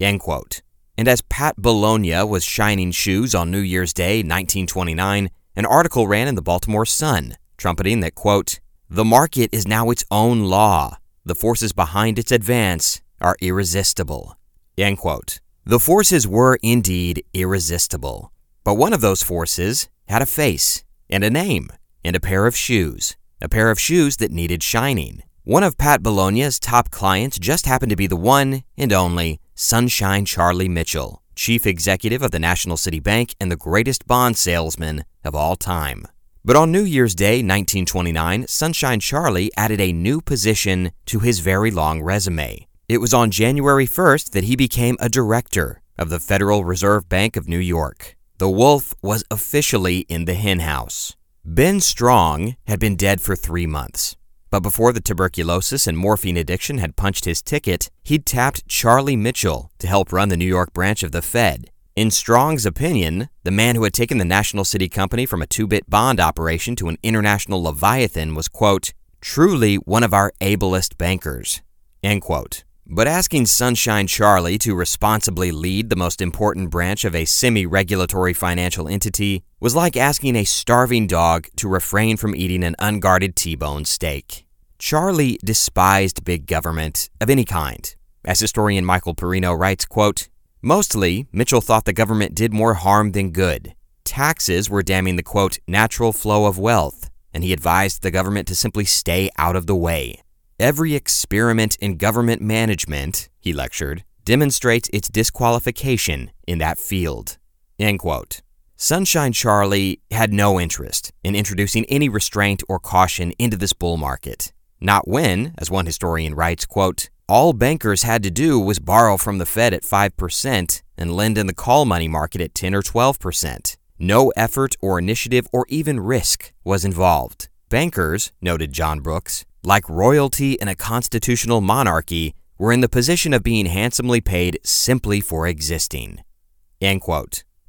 End quote. And as Pat Bologna was shining shoes on New Year's Day, 1929, an article ran in the Baltimore Sun, trumpeting that, quote, the market is now its own law. The forces behind its advance are irresistible. End quote. The forces were indeed irresistible. But one of those forces had a face, and a name, and a pair of shoes. A pair of shoes that needed shining. One of Pat Bologna's top clients just happened to be the one and only Sunshine Charlie Mitchell, chief executive of the National City Bank and the greatest bond salesman of all time. But on New Year's Day, 1929, Sunshine Charlie added a new position to his very long resume. It was on January 1st that he became a director of the Federal Reserve Bank of New York. The wolf was officially in the henhouse. Ben Strong had been dead for three months. But before the tuberculosis and morphine addiction had punched his ticket, he'd tapped Charlie Mitchell to help run the New York branch of the Fed. In Strong's opinion, the man who had taken the National City Company from a two bit bond operation to an international leviathan was, quote, truly one of our ablest bankers, end quote. But asking Sunshine Charlie to responsibly lead the most important branch of a semi regulatory financial entity was like asking a starving dog to refrain from eating an unguarded T bone steak. Charlie despised big government of any kind. As historian Michael Perino writes, quote, Mostly, Mitchell thought the government did more harm than good. Taxes were damming the quote, natural flow of wealth, and he advised the government to simply stay out of the way. Every experiment in government management, he lectured, demonstrates its disqualification in that field. End quote. Sunshine Charlie had no interest in introducing any restraint or caution into this bull market. Not when, as one historian writes, quote, all bankers had to do was borrow from the Fed at 5% and lend in the call money market at 10 or 12%. No effort or initiative or even risk was involved. Bankers, noted John Brooks, like royalty in a constitutional monarchy, were in the position of being handsomely paid simply for existing.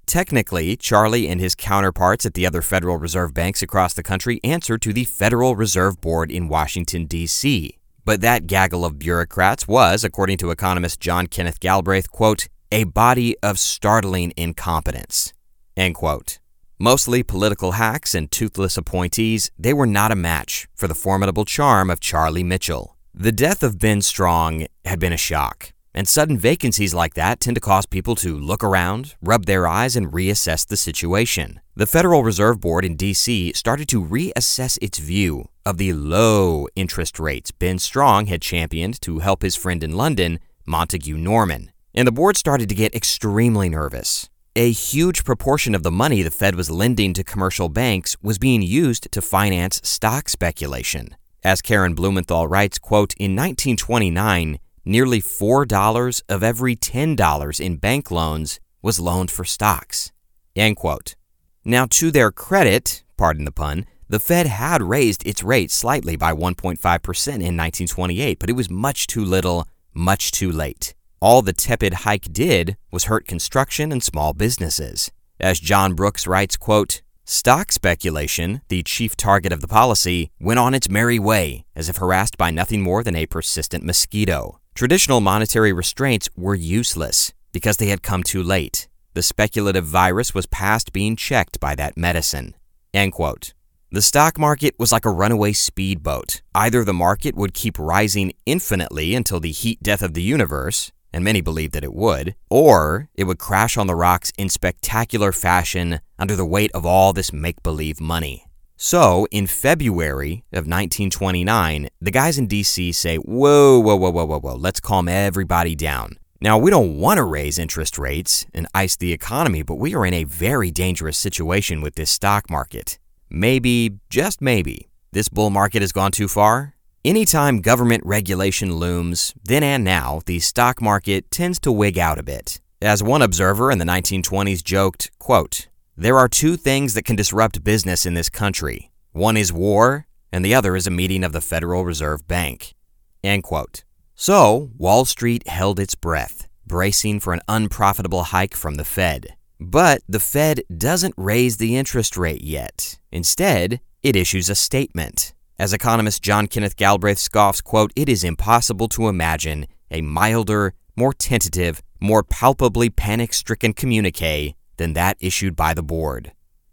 Technically, Charlie and his counterparts at the other Federal Reserve banks across the country answered to the Federal Reserve Board in Washington, D.C. But that gaggle of bureaucrats was, according to economist John Kenneth Galbraith, quote, a body of startling incompetence. End quote. Mostly political hacks and toothless appointees, they were not a match for the formidable charm of Charlie Mitchell. The death of Ben Strong had been a shock, and sudden vacancies like that tend to cause people to look around, rub their eyes, and reassess the situation. The Federal Reserve Board in D.C. started to reassess its view of the low interest rates Ben Strong had championed to help his friend in London, Montague Norman. And the board started to get extremely nervous. A huge proportion of the money the Fed was lending to commercial banks was being used to finance stock speculation. As Karen Blumenthal writes, quote, in 1929, nearly $4 of every $10 in bank loans was loaned for stocks. End quote. Now, to their credit, pardon the pun, the Fed had raised its rate slightly by 1.5% in 1928, but it was much too little, much too late. All the tepid hike did was hurt construction and small businesses. As John Brooks writes, quote, Stock speculation, the chief target of the policy, went on its merry way, as if harassed by nothing more than a persistent mosquito. Traditional monetary restraints were useless because they had come too late. The speculative virus was past being checked by that medicine. End quote. The stock market was like a runaway speedboat. Either the market would keep rising infinitely until the heat death of the universe, and many believed that it would, or it would crash on the rocks in spectacular fashion under the weight of all this make believe money. So, in February of 1929, the guys in DC say, Whoa, whoa, whoa, whoa, whoa, whoa, let's calm everybody down. Now, we don't want to raise interest rates and ice the economy, but we are in a very dangerous situation with this stock market. Maybe, just maybe, this bull market has gone too far Anytime government regulation looms, then and now, the stock market tends to wig out a bit. As one observer in the 1920s joked, quote, There are two things that can disrupt business in this country. One is war, and the other is a meeting of the Federal Reserve Bank. End quote. So, Wall Street held its breath, bracing for an unprofitable hike from the Fed. But the Fed doesn't raise the interest rate yet. Instead, it issues a statement. As economist John Kenneth Galbraith scoffs, quote, it is impossible to imagine a milder, more tentative, more palpably panic-stricken communique than that issued by the board.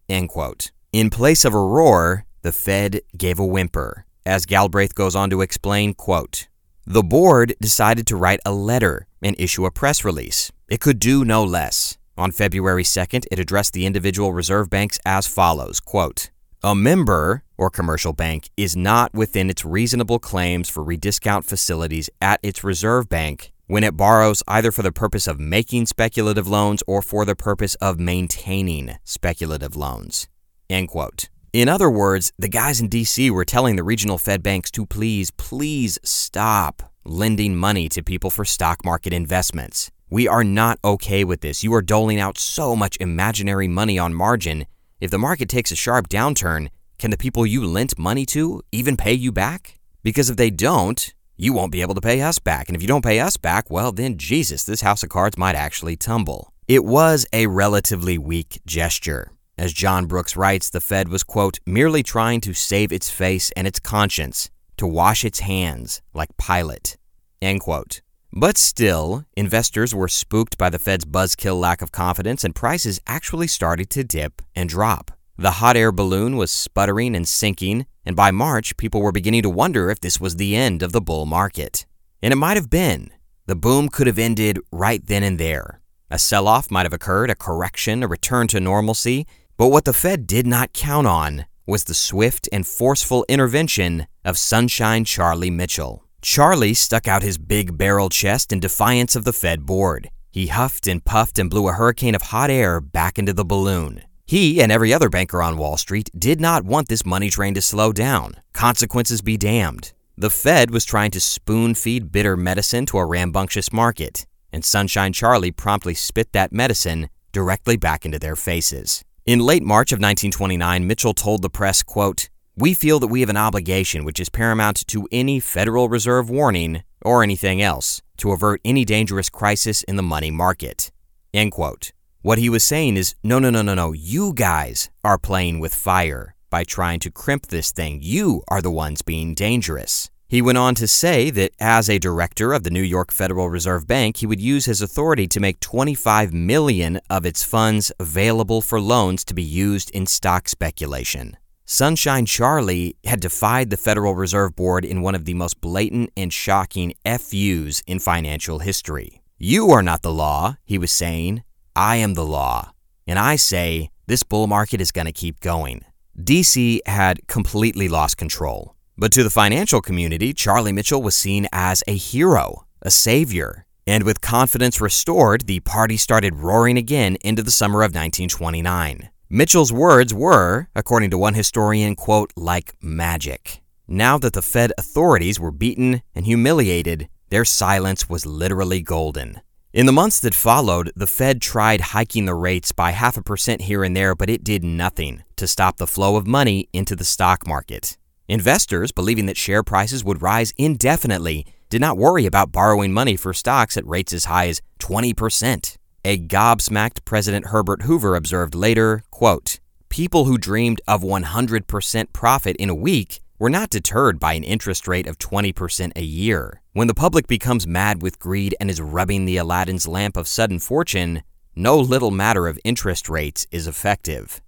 End quote. In place of a roar, the Fed gave a whimper. As Galbraith goes on to explain, quote, the board decided to write a letter and issue a press release. It could do no less. On February 2nd, it addressed the individual reserve banks as follows, quote, a member or commercial bank is not within its reasonable claims for rediscount facilities at its reserve bank when it borrows either for the purpose of making speculative loans or for the purpose of maintaining speculative loans. End quote. In other words, the guys in DC were telling the regional Fed banks to please, please stop lending money to people for stock market investments. We are not okay with this. You are doling out so much imaginary money on margin. If the market takes a sharp downturn, can the people you lent money to even pay you back? Because if they don't, you won't be able to pay us back. And if you don't pay us back, well, then Jesus, this house of cards might actually tumble. It was a relatively weak gesture. As John Brooks writes, the Fed was, quote, merely trying to save its face and its conscience, to wash its hands like Pilate, end quote. But still, investors were spooked by the Fed's buzzkill lack of confidence and prices actually started to dip and drop. The hot air balloon was sputtering and sinking, and by March, people were beginning to wonder if this was the end of the bull market. And it might have been. The boom could have ended right then and there. A sell off might have occurred, a correction, a return to normalcy, but what the Fed did not count on was the swift and forceful intervention of Sunshine Charlie Mitchell. Charlie stuck out his big barrel chest in defiance of the Fed board. He huffed and puffed and blew a hurricane of hot air back into the balloon. He and every other banker on Wall Street did not want this money train to slow down. Consequences be damned. The Fed was trying to spoon feed bitter medicine to a rambunctious market, and Sunshine Charlie promptly spit that medicine directly back into their faces. In late March of 1929, Mitchell told the press, quote, We feel that we have an obligation which is paramount to any Federal Reserve warning or anything else to avert any dangerous crisis in the money market. End quote. What he was saying is no, no, no, no, no. You guys are playing with fire by trying to crimp this thing. You are the ones being dangerous. He went on to say that as a director of the New York Federal Reserve Bank, he would use his authority to make 25 million of its funds available for loans to be used in stock speculation. Sunshine Charlie had defied the Federal Reserve Board in one of the most blatant and shocking FUs in financial history. You are not the law, he was saying. I am the law. And I say this bull market is going to keep going. DC had completely lost control. But to the financial community, Charlie Mitchell was seen as a hero, a savior. And with confidence restored, the party started roaring again into the summer of 1929. Mitchell's words were, according to one historian, quote, like magic. Now that the Fed authorities were beaten and humiliated, their silence was literally golden. In the months that followed, the Fed tried hiking the rates by half a percent here and there, but it did nothing to stop the flow of money into the stock market. Investors, believing that share prices would rise indefinitely, did not worry about borrowing money for stocks at rates as high as 20%. A gobsmacked President Herbert Hoover observed later, quote, People who dreamed of 100% profit in a week were not deterred by an interest rate of 20% a year. When the public becomes mad with greed and is rubbing the Aladdin's lamp of sudden fortune, no little matter of interest rates is effective.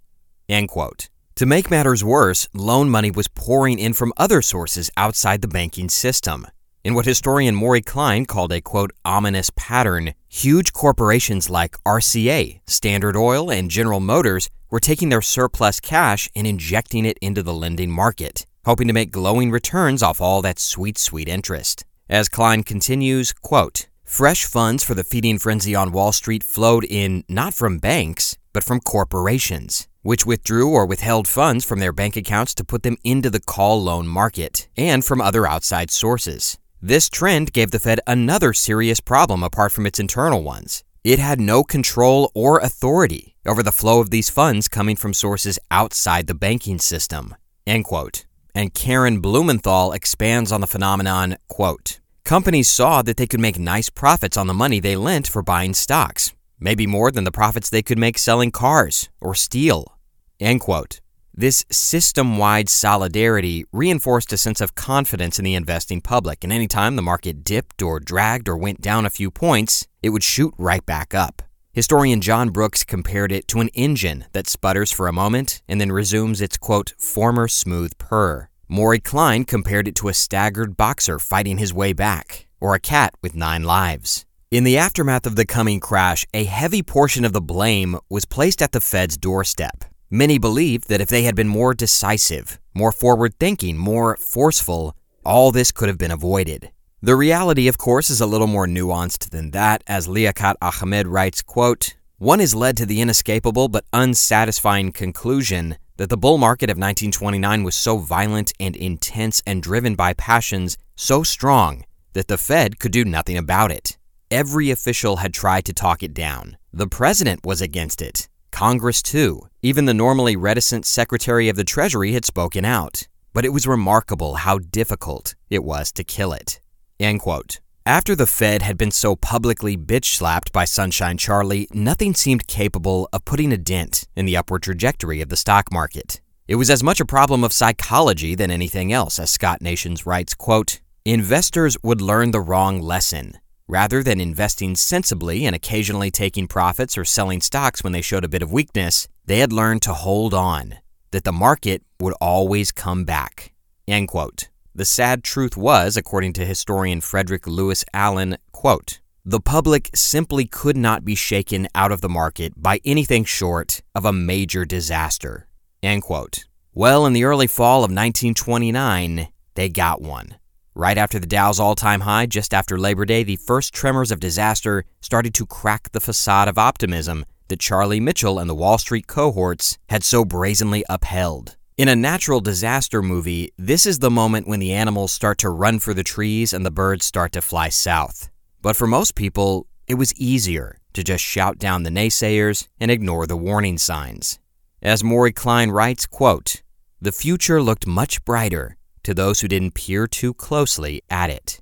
To make matters worse, loan money was pouring in from other sources outside the banking system. In what historian Maury Klein called a quote, ominous pattern, huge corporations like RCA, Standard Oil, and General Motors were taking their surplus cash and injecting it into the lending market, hoping to make glowing returns off all that sweet, sweet interest. As Klein continues, quote, fresh funds for the feeding frenzy on Wall Street flowed in not from banks, but from corporations which withdrew or withheld funds from their bank accounts to put them into the call loan market, and from other outside sources. This trend gave the Fed another serious problem apart from its internal ones. It had no control or authority over the flow of these funds coming from sources outside the banking system. End quote. And Karen Blumenthal expands on the phenomenon, quote, Companies saw that they could make nice profits on the money they lent for buying stocks, maybe more than the profits they could make selling cars or steel. End quote. This system wide solidarity reinforced a sense of confidence in the investing public, and anytime the market dipped or dragged or went down a few points, it would shoot right back up. Historian John Brooks compared it to an engine that sputters for a moment and then resumes its quote, former smooth purr. Maury Klein compared it to a staggered boxer fighting his way back, or a cat with nine lives. In the aftermath of the coming crash, a heavy portion of the blame was placed at the Fed's doorstep. Many believed that if they had been more decisive, more forward thinking, more forceful, all this could have been avoided. The reality, of course, is a little more nuanced than that, as Liaquat Ahamed writes, quote, One is led to the inescapable but unsatisfying conclusion that the bull market of 1929 was so violent and intense and driven by passions so strong that the Fed could do nothing about it. Every official had tried to talk it down. The president was against it. Congress, too. Even the normally reticent Secretary of the Treasury had spoken out. But it was remarkable how difficult it was to kill it. End quote. After the Fed had been so publicly bitch slapped by Sunshine Charlie, nothing seemed capable of putting a dent in the upward trajectory of the stock market. It was as much a problem of psychology than anything else, as Scott Nations writes, quote, Investors would learn the wrong lesson. Rather than investing sensibly and occasionally taking profits or selling stocks when they showed a bit of weakness, they had learned to hold on, that the market would always come back. End quote. The sad truth was, according to historian Frederick Lewis Allen, quote, the public simply could not be shaken out of the market by anything short of a major disaster. End quote. Well, in the early fall of 1929, they got one. Right after the Dow's all time high, just after Labor Day, the first tremors of disaster started to crack the facade of optimism that Charlie Mitchell and the Wall Street cohorts had so brazenly upheld. In a natural disaster movie, this is the moment when the animals start to run for the trees and the birds start to fly south. But for most people, it was easier to just shout down the naysayers and ignore the warning signs. As Maury Klein writes, quote, the future looked much brighter to those who didn't peer too closely at it.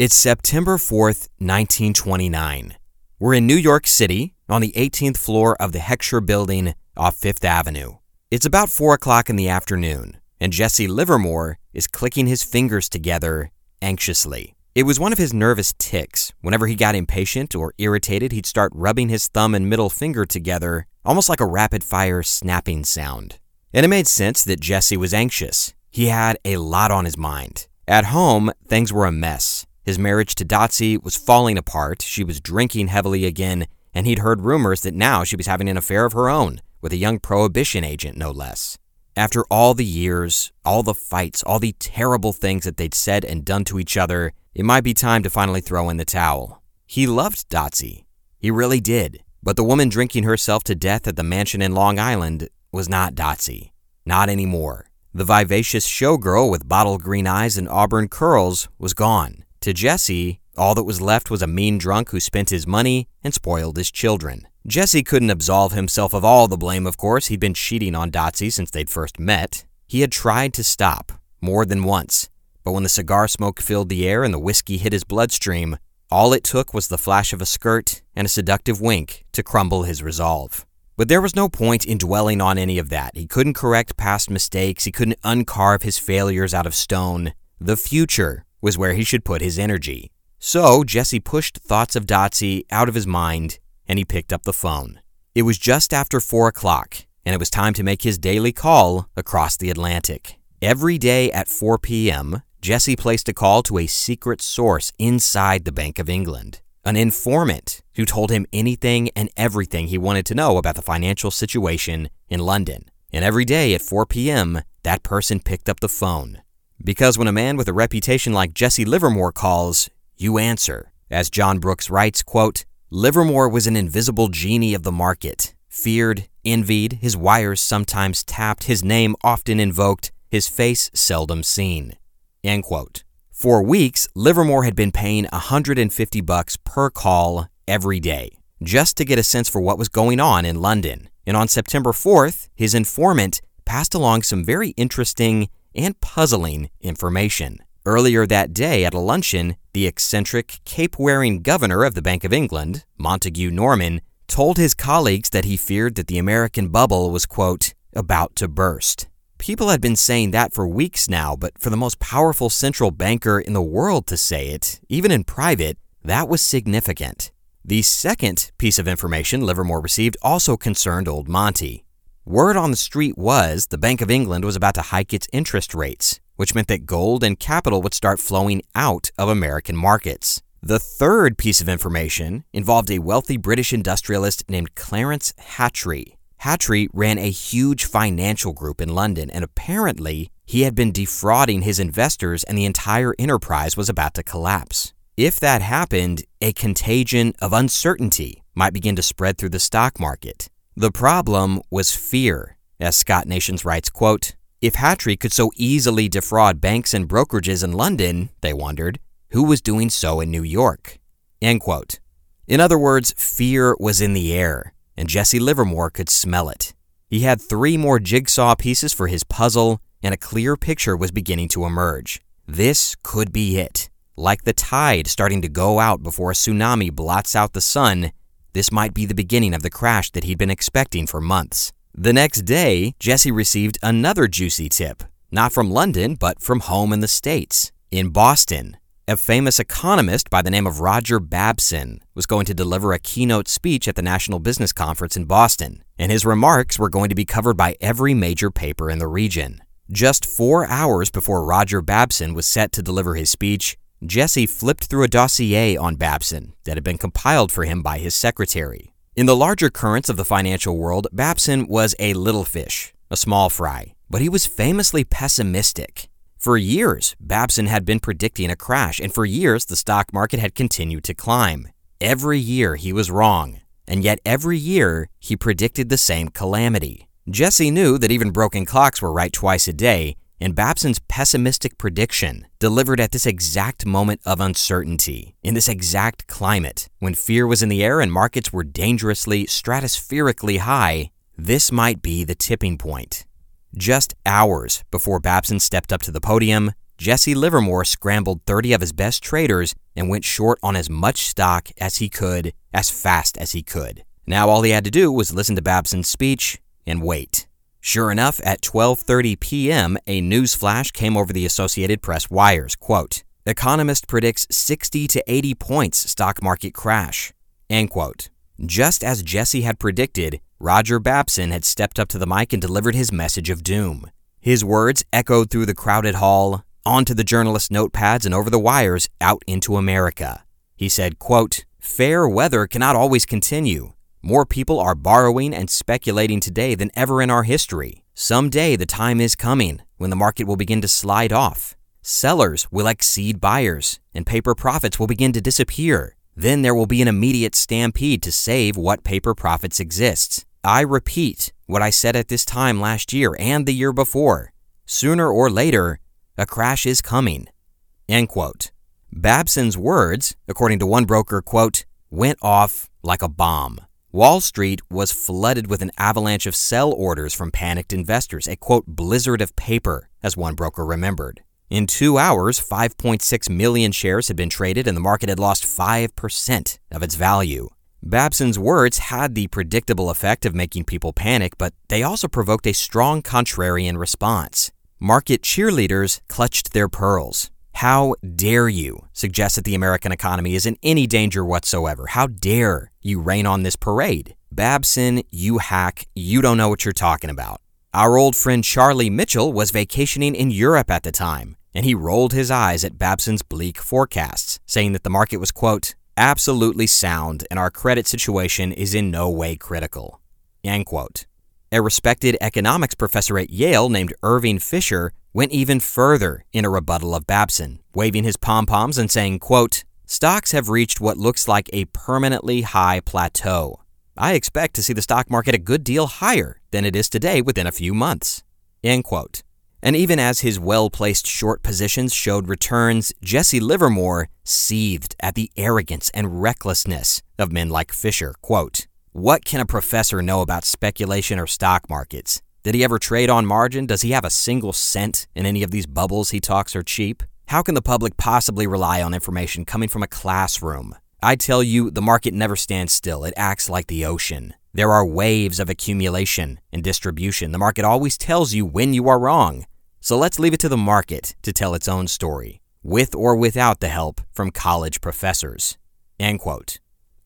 It's September 4th, 1929. We're in New York City on the 18th floor of the Heckscher Building off Fifth Avenue. It's about 4 o'clock in the afternoon, and Jesse Livermore is clicking his fingers together anxiously. It was one of his nervous tics. Whenever he got impatient or irritated, he'd start rubbing his thumb and middle finger together, almost like a rapid fire snapping sound. And it made sense that Jesse was anxious. He had a lot on his mind. At home, things were a mess. His marriage to Dotsie was falling apart, she was drinking heavily again, and he'd heard rumors that now she was having an affair of her own with a young prohibition agent, no less. After all the years, all the fights, all the terrible things that they'd said and done to each other, it might be time to finally throw in the towel. He loved Dotsie. He really did. But the woman drinking herself to death at the mansion in Long Island was not Dotsie. Not anymore. The vivacious showgirl with bottle green eyes and auburn curls was gone. To Jesse, all that was left was a mean drunk who spent his money and spoiled his children. Jesse couldn't absolve himself of all the blame, of course. He'd been cheating on Dotsie since they'd first met. He had tried to stop, more than once. But when the cigar smoke filled the air and the whiskey hit his bloodstream, all it took was the flash of a skirt and a seductive wink to crumble his resolve. But there was no point in dwelling on any of that. He couldn't correct past mistakes, he couldn't uncarve his failures out of stone. The future was where he should put his energy. So Jesse pushed thoughts of Dotsie out of his mind and he picked up the phone. It was just after 4 o'clock, and it was time to make his daily call across the Atlantic. Every day at 4 p.m., Jesse placed a call to a secret source inside the Bank of England, an informant who told him anything and everything he wanted to know about the financial situation in London. And every day at 4 p.m., that person picked up the phone. Because when a man with a reputation like Jesse Livermore calls, you answer. As John Brooks writes, quote, Livermore was an invisible genie of the market, feared, envied, his wires sometimes tapped, his name often invoked, his face seldom seen. End quote. For weeks, Livermore had been paying 150 bucks per call every day, just to get a sense for what was going on in London. And on September 4th, his informant passed along some very interesting and puzzling information. Earlier that day at a luncheon, the eccentric, cape wearing governor of the Bank of England, Montagu Norman, told his colleagues that he feared that the American bubble was, quote, about to burst. People had been saying that for weeks now, but for the most powerful central banker in the world to say it, even in private, that was significant. The second piece of information Livermore received also concerned old Monty. Word on the street was the Bank of England was about to hike its interest rates, which meant that gold and capital would start flowing out of American markets. The third piece of information involved a wealthy British industrialist named Clarence Hatry. Hatry ran a huge financial group in London, and apparently, he had been defrauding his investors and the entire enterprise was about to collapse. If that happened, a contagion of uncertainty might begin to spread through the stock market. The problem was fear. As Scott Nations writes, quote, if Hatry could so easily defraud banks and brokerages in London, they wondered, who was doing so in New York? End quote. In other words, fear was in the air, and Jesse Livermore could smell it. He had three more jigsaw pieces for his puzzle, and a clear picture was beginning to emerge. This could be it. Like the tide starting to go out before a tsunami blots out the sun, this might be the beginning of the crash that he'd been expecting for months. The next day, Jesse received another juicy tip, not from London, but from home in the States. In Boston, a famous economist by the name of Roger Babson was going to deliver a keynote speech at the National Business Conference in Boston, and his remarks were going to be covered by every major paper in the region. Just four hours before Roger Babson was set to deliver his speech, Jesse flipped through a dossier on Babson that had been compiled for him by his secretary. In the larger currents of the financial world, Babson was a little fish, a small fry, but he was famously pessimistic. For years, Babson had been predicting a crash, and for years, the stock market had continued to climb. Every year, he was wrong, and yet every year, he predicted the same calamity. Jesse knew that even broken clocks were right twice a day, and Babson's pessimistic prediction, delivered at this exact moment of uncertainty, in this exact climate, when fear was in the air and markets were dangerously, stratospherically high, this might be the tipping point. Just hours before Babson stepped up to the podium, Jesse Livermore scrambled 30 of his best traders and went short on as much stock as he could, as fast as he could. Now all he had to do was listen to Babson's speech and wait. Sure enough, at 12:30 p.m., a news flash came over the Associated Press wires. Quote, Economist predicts 60 to 80 points stock market crash. End quote. Just as Jesse had predicted, Roger Babson had stepped up to the mic and delivered his message of doom. His words echoed through the crowded hall, onto the journalists' notepads, and over the wires out into America. He said, quote, Fair weather cannot always continue. More people are borrowing and speculating today than ever in our history. Someday the time is coming when the market will begin to slide off. Sellers will exceed buyers, and paper profits will begin to disappear. Then there will be an immediate stampede to save what paper profits exists. I repeat what I said at this time last year and the year before. Sooner or later, a crash is coming. End quote. Babson's words, according to one broker, quote, went off like a bomb. Wall Street was flooded with an avalanche of sell orders from panicked investors, a quote, blizzard of paper, as one broker remembered. In two hours, 5.6 million shares had been traded and the market had lost 5% of its value. Babson's words had the predictable effect of making people panic, but they also provoked a strong contrarian response. Market cheerleaders clutched their pearls. How dare you suggest that the American economy is in any danger whatsoever? How dare you rain on this parade? Babson, you hack, you don't know what you're talking about. Our old friend Charlie Mitchell was vacationing in Europe at the time, and he rolled his eyes at Babson's bleak forecasts, saying that the market was, quote, absolutely sound and our credit situation is in no way critical. End quote. A respected economics professor at Yale named Irving Fisher went even further in a rebuttal of Babson, waving his pom-poms and saying, quote, Stocks have reached what looks like a permanently high plateau. I expect to see the stock market a good deal higher than it is today within a few months. End quote. And even as his well placed short positions showed returns, Jesse Livermore seethed at the arrogance and recklessness of men like Fisher. Quote, What can a professor know about speculation or stock markets? Did he ever trade on margin? Does he have a single cent in any of these bubbles he talks are cheap? How can the public possibly rely on information coming from a classroom? I tell you, the market never stands still. It acts like the ocean. There are waves of accumulation and distribution. The market always tells you when you are wrong. So let's leave it to the market to tell its own story, with or without the help from college professors. End quote.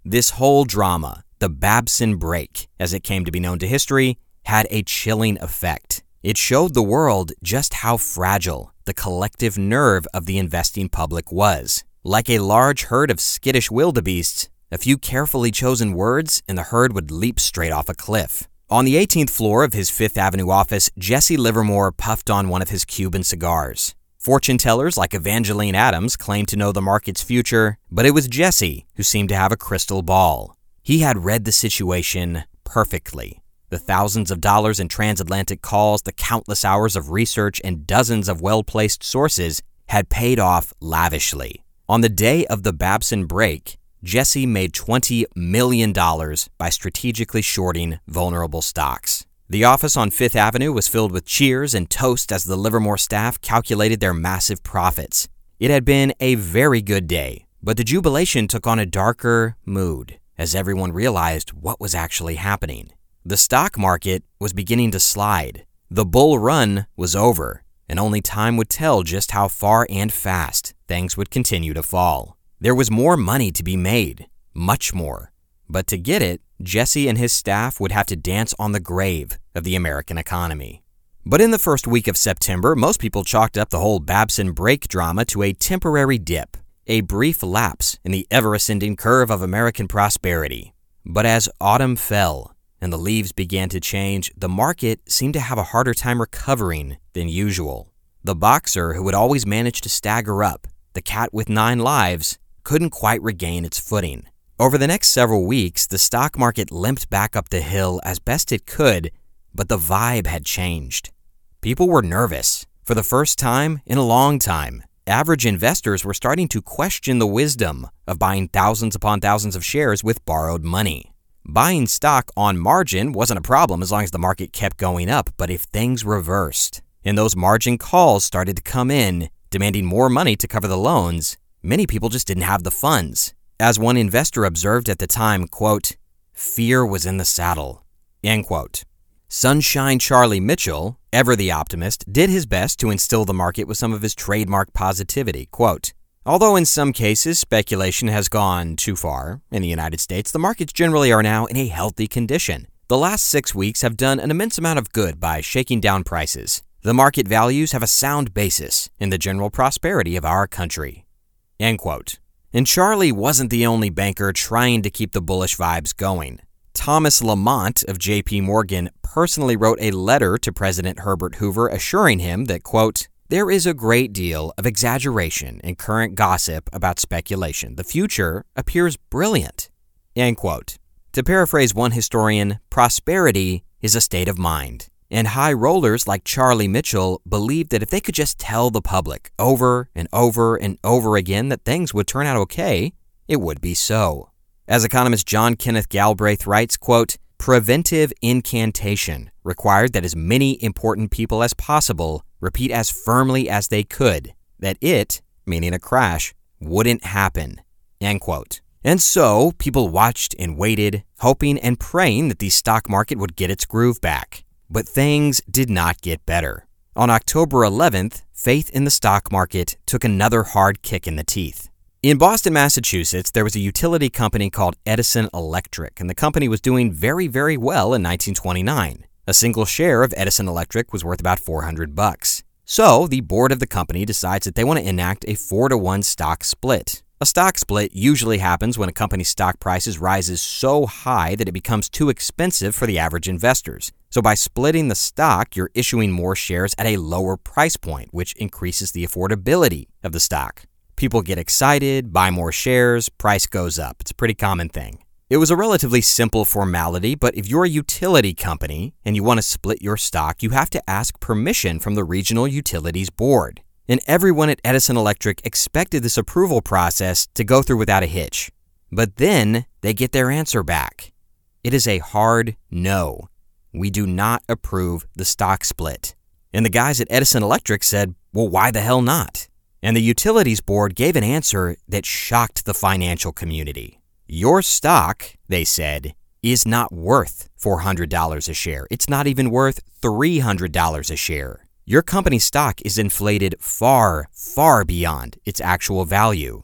This whole drama, the Babson break, as it came to be known to history, had a chilling effect. It showed the world just how fragile the collective nerve of the investing public was. Like a large herd of skittish wildebeests, a few carefully chosen words and the herd would leap straight off a cliff. On the 18th floor of his Fifth Avenue office, Jesse Livermore puffed on one of his Cuban cigars. Fortune tellers like Evangeline Adams claimed to know the market's future, but it was Jesse who seemed to have a crystal ball. He had read the situation perfectly. The thousands of dollars in transatlantic calls, the countless hours of research, and dozens of well placed sources had paid off lavishly. On the day of the Babson break, Jesse made $20 million by strategically shorting vulnerable stocks. The office on Fifth Avenue was filled with cheers and toast as the Livermore staff calculated their massive profits. It had been a very good day, but the jubilation took on a darker mood as everyone realized what was actually happening. The stock market was beginning to slide. The bull run was over, and only time would tell just how far and fast things would continue to fall. There was more money to be made, much more. But to get it, Jesse and his staff would have to dance on the grave of the American economy. But in the first week of September, most people chalked up the whole Babson break drama to a temporary dip, a brief lapse in the ever ascending curve of American prosperity. But as autumn fell and the leaves began to change, the market seemed to have a harder time recovering than usual. The boxer who had always managed to stagger up, the cat with nine lives, couldn't quite regain its footing. Over the next several weeks, the stock market limped back up the hill as best it could, but the vibe had changed. People were nervous. For the first time in a long time, average investors were starting to question the wisdom of buying thousands upon thousands of shares with borrowed money. Buying stock on margin wasn't a problem as long as the market kept going up, but if things reversed and those margin calls started to come in, demanding more money to cover the loans, many people just didn't have the funds. As one investor observed at the time, quote, fear was in the saddle, end quote. Sunshine Charlie Mitchell, ever the optimist, did his best to instill the market with some of his trademark positivity. Quote, Although in some cases speculation has gone too far in the United States, the markets generally are now in a healthy condition. The last six weeks have done an immense amount of good by shaking down prices. The market values have a sound basis in the general prosperity of our country. End quote. And Charlie wasn't the only banker trying to keep the bullish vibes going. Thomas Lamont of JP Morgan personally wrote a letter to President Herbert Hoover assuring him that, quote, there is a great deal of exaggeration in current gossip about speculation. The future appears brilliant. End quote. To paraphrase one historian, prosperity is a state of mind. And high rollers like Charlie Mitchell believed that if they could just tell the public over and over and over again that things would turn out okay, it would be so. As economist John Kenneth Galbraith writes, quote, preventive incantation required that as many important people as possible repeat as firmly as they could that it, meaning a crash, wouldn't happen. End quote. And so people watched and waited, hoping and praying that the stock market would get its groove back. But things did not get better. On October 11th, faith in the stock market took another hard kick in the teeth. In Boston, Massachusetts, there was a utility company called Edison Electric, and the company was doing very, very well in 1929. A single share of Edison Electric was worth about 400 bucks. So, the board of the company decides that they want to enact a 4 to 1 stock split. A stock split usually happens when a company's stock prices rises so high that it becomes too expensive for the average investors. So by splitting the stock, you're issuing more shares at a lower price point, which increases the affordability of the stock. People get excited, buy more shares, price goes up. It's a pretty common thing. It was a relatively simple formality, but if you're a utility company and you want to split your stock, you have to ask permission from the Regional Utilities Board. And everyone at Edison Electric expected this approval process to go through without a hitch. But then they get their answer back. It is a hard no. We do not approve the stock split. And the guys at Edison Electric said, well, why the hell not? And the Utilities Board gave an answer that shocked the financial community. Your stock, they said, is not worth $400 a share. It's not even worth $300 a share. Your company's stock is inflated far, far beyond its actual value.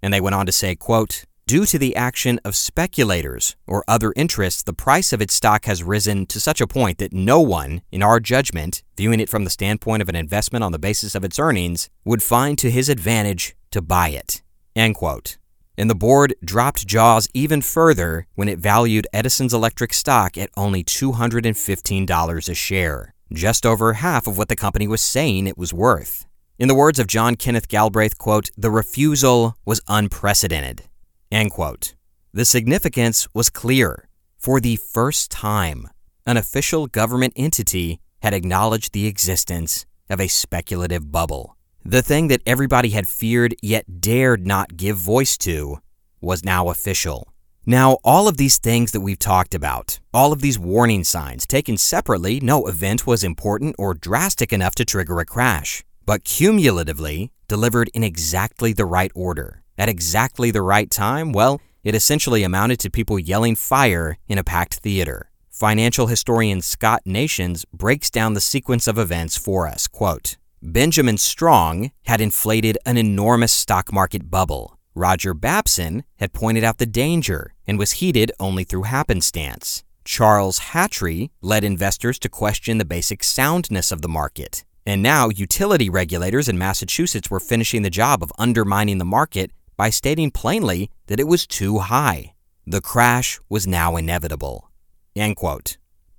And they went on to say, quote, Due to the action of speculators or other interests, the price of its stock has risen to such a point that no one, in our judgment, viewing it from the standpoint of an investment on the basis of its earnings, would find to his advantage to buy it. End quote. And the board dropped jaws even further when it valued Edison's electric stock at only $215 a share, just over half of what the company was saying it was worth. In the words of John Kenneth Galbraith, quote, the refusal was unprecedented. End quote. The significance was clear. For the first time, an official government entity had acknowledged the existence of a speculative bubble. The thing that everybody had feared yet dared not give voice to was now official. Now, all of these things that we've talked about, all of these warning signs, taken separately, no event was important or drastic enough to trigger a crash, but cumulatively, delivered in exactly the right order at exactly the right time, well, it essentially amounted to people yelling fire in a packed theater. Financial historian Scott Nations breaks down the sequence of events for us. Quote, Benjamin Strong had inflated an enormous stock market bubble. Roger Babson had pointed out the danger and was heeded only through happenstance. Charles Hatry led investors to question the basic soundness of the market. And now, utility regulators in Massachusetts were finishing the job of undermining the market by stating plainly that it was too high. The crash was now inevitable.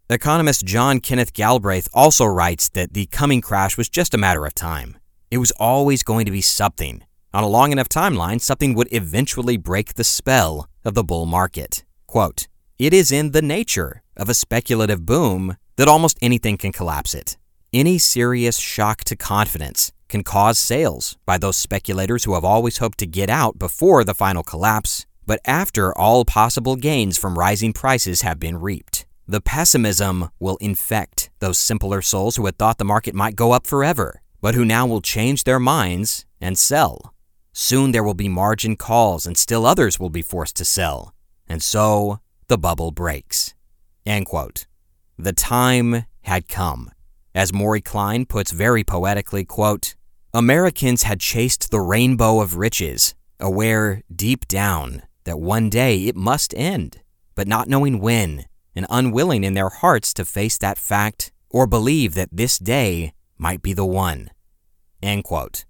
Economist John Kenneth Galbraith also writes that the coming crash was just a matter of time. It was always going to be something. On a long enough timeline, something would eventually break the spell of the bull market. Quote, It is in the nature of a speculative boom that almost anything can collapse it. Any serious shock to confidence can cause sales by those speculators who have always hoped to get out before the final collapse, but after all possible gains from rising prices have been reaped. The pessimism will infect those simpler souls who had thought the market might go up forever, but who now will change their minds and sell. Soon there will be margin calls, and still others will be forced to sell. And so the bubble breaks. End quote. The time had come. As Maury Klein puts very poetically, quote, Americans had chased the rainbow of riches, aware deep down that one day it must end, but not knowing when, and unwilling in their hearts to face that fact or believe that this day might be the one. End quote.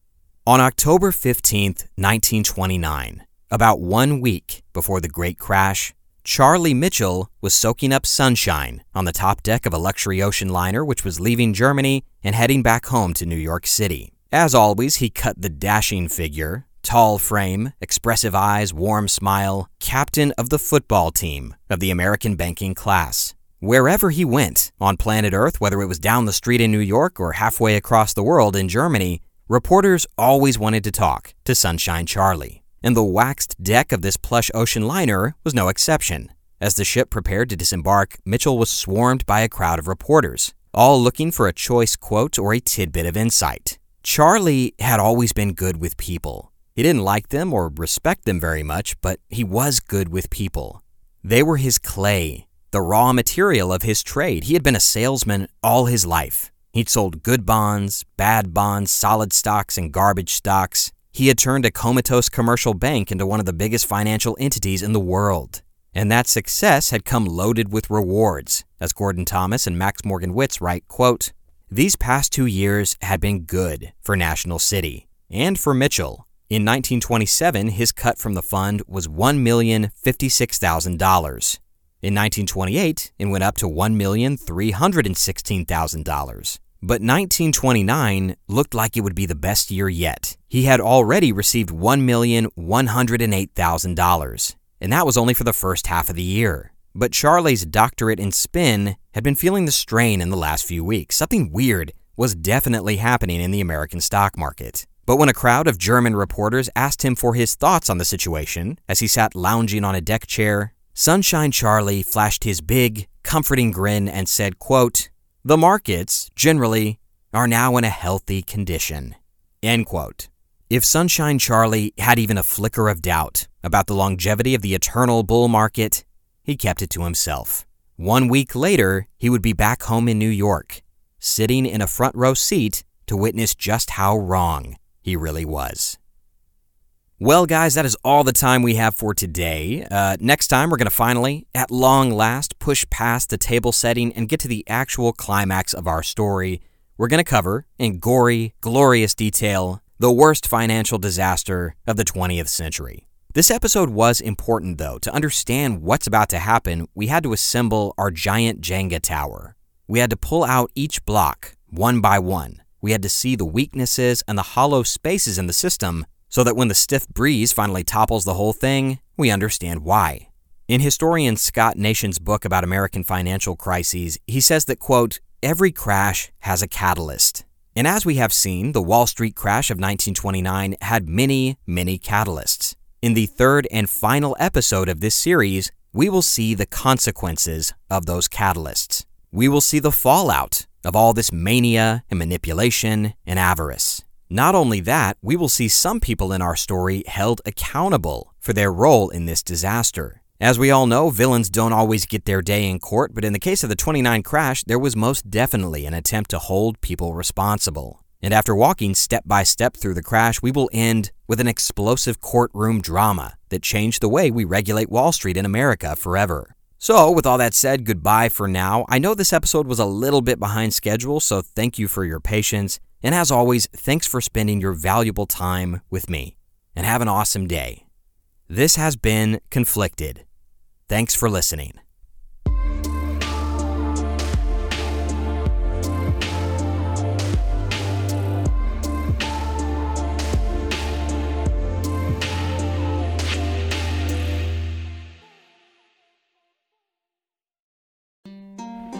On October 15, 1929, about one week before the Great Crash, Charlie Mitchell was soaking up sunshine on the top deck of a luxury ocean liner which was leaving Germany and heading back home to New York City. As always, he cut the dashing figure, tall frame, expressive eyes, warm smile, captain of the football team of the American banking class. Wherever he went on planet Earth, whether it was down the street in New York or halfway across the world in Germany, reporters always wanted to talk to Sunshine Charlie. And the waxed deck of this plush ocean liner was no exception. As the ship prepared to disembark, Mitchell was swarmed by a crowd of reporters, all looking for a choice quote or a tidbit of insight. Charlie had always been good with people. He didn't like them or respect them very much, but he was good with people. They were his clay, the raw material of his trade. He had been a salesman all his life. He'd sold good bonds, bad bonds, solid stocks, and garbage stocks. He had turned a comatose commercial bank into one of the biggest financial entities in the world. And that success had come loaded with rewards. As Gordon Thomas and Max Morgan Witts write, quote, these past two years had been good for National City and for Mitchell. In 1927, his cut from the fund was $1,056,000. In 1928, it went up to $1,316,000. But 1929 looked like it would be the best year yet. He had already received $1,108,000, and that was only for the first half of the year. But Charlie's doctorate in spin had been feeling the strain in the last few weeks. Something weird was definitely happening in the American stock market. But when a crowd of German reporters asked him for his thoughts on the situation as he sat lounging on a deck chair, Sunshine Charlie flashed his big, comforting grin and said, quote, The markets, generally, are now in a healthy condition. End quote. If Sunshine Charlie had even a flicker of doubt about the longevity of the eternal bull market, he kept it to himself. One week later, he would be back home in New York, sitting in a front row seat to witness just how wrong he really was. Well, guys, that is all the time we have for today. Uh, next time, we're going to finally, at long last, push past the table setting and get to the actual climax of our story. We're going to cover, in gory, glorious detail, the worst financial disaster of the 20th century. This episode was important, though. To understand what's about to happen, we had to assemble our giant Jenga tower. We had to pull out each block, one by one. We had to see the weaknesses and the hollow spaces in the system so that when the stiff breeze finally topples the whole thing, we understand why. In historian Scott Nation's book about American financial crises, he says that, quote, every crash has a catalyst. And as we have seen, the Wall Street crash of 1929 had many, many catalysts. In the third and final episode of this series, we will see the consequences of those catalysts. We will see the fallout of all this mania and manipulation and avarice. Not only that, we will see some people in our story held accountable for their role in this disaster. As we all know, villains don't always get their day in court, but in the case of the 29 crash, there was most definitely an attempt to hold people responsible. And after walking step by step through the crash, we will end with an explosive courtroom drama that changed the way we regulate Wall Street in America forever. So, with all that said, goodbye for now. I know this episode was a little bit behind schedule, so thank you for your patience. And as always, thanks for spending your valuable time with me. And have an awesome day. This has been Conflicted. Thanks for listening.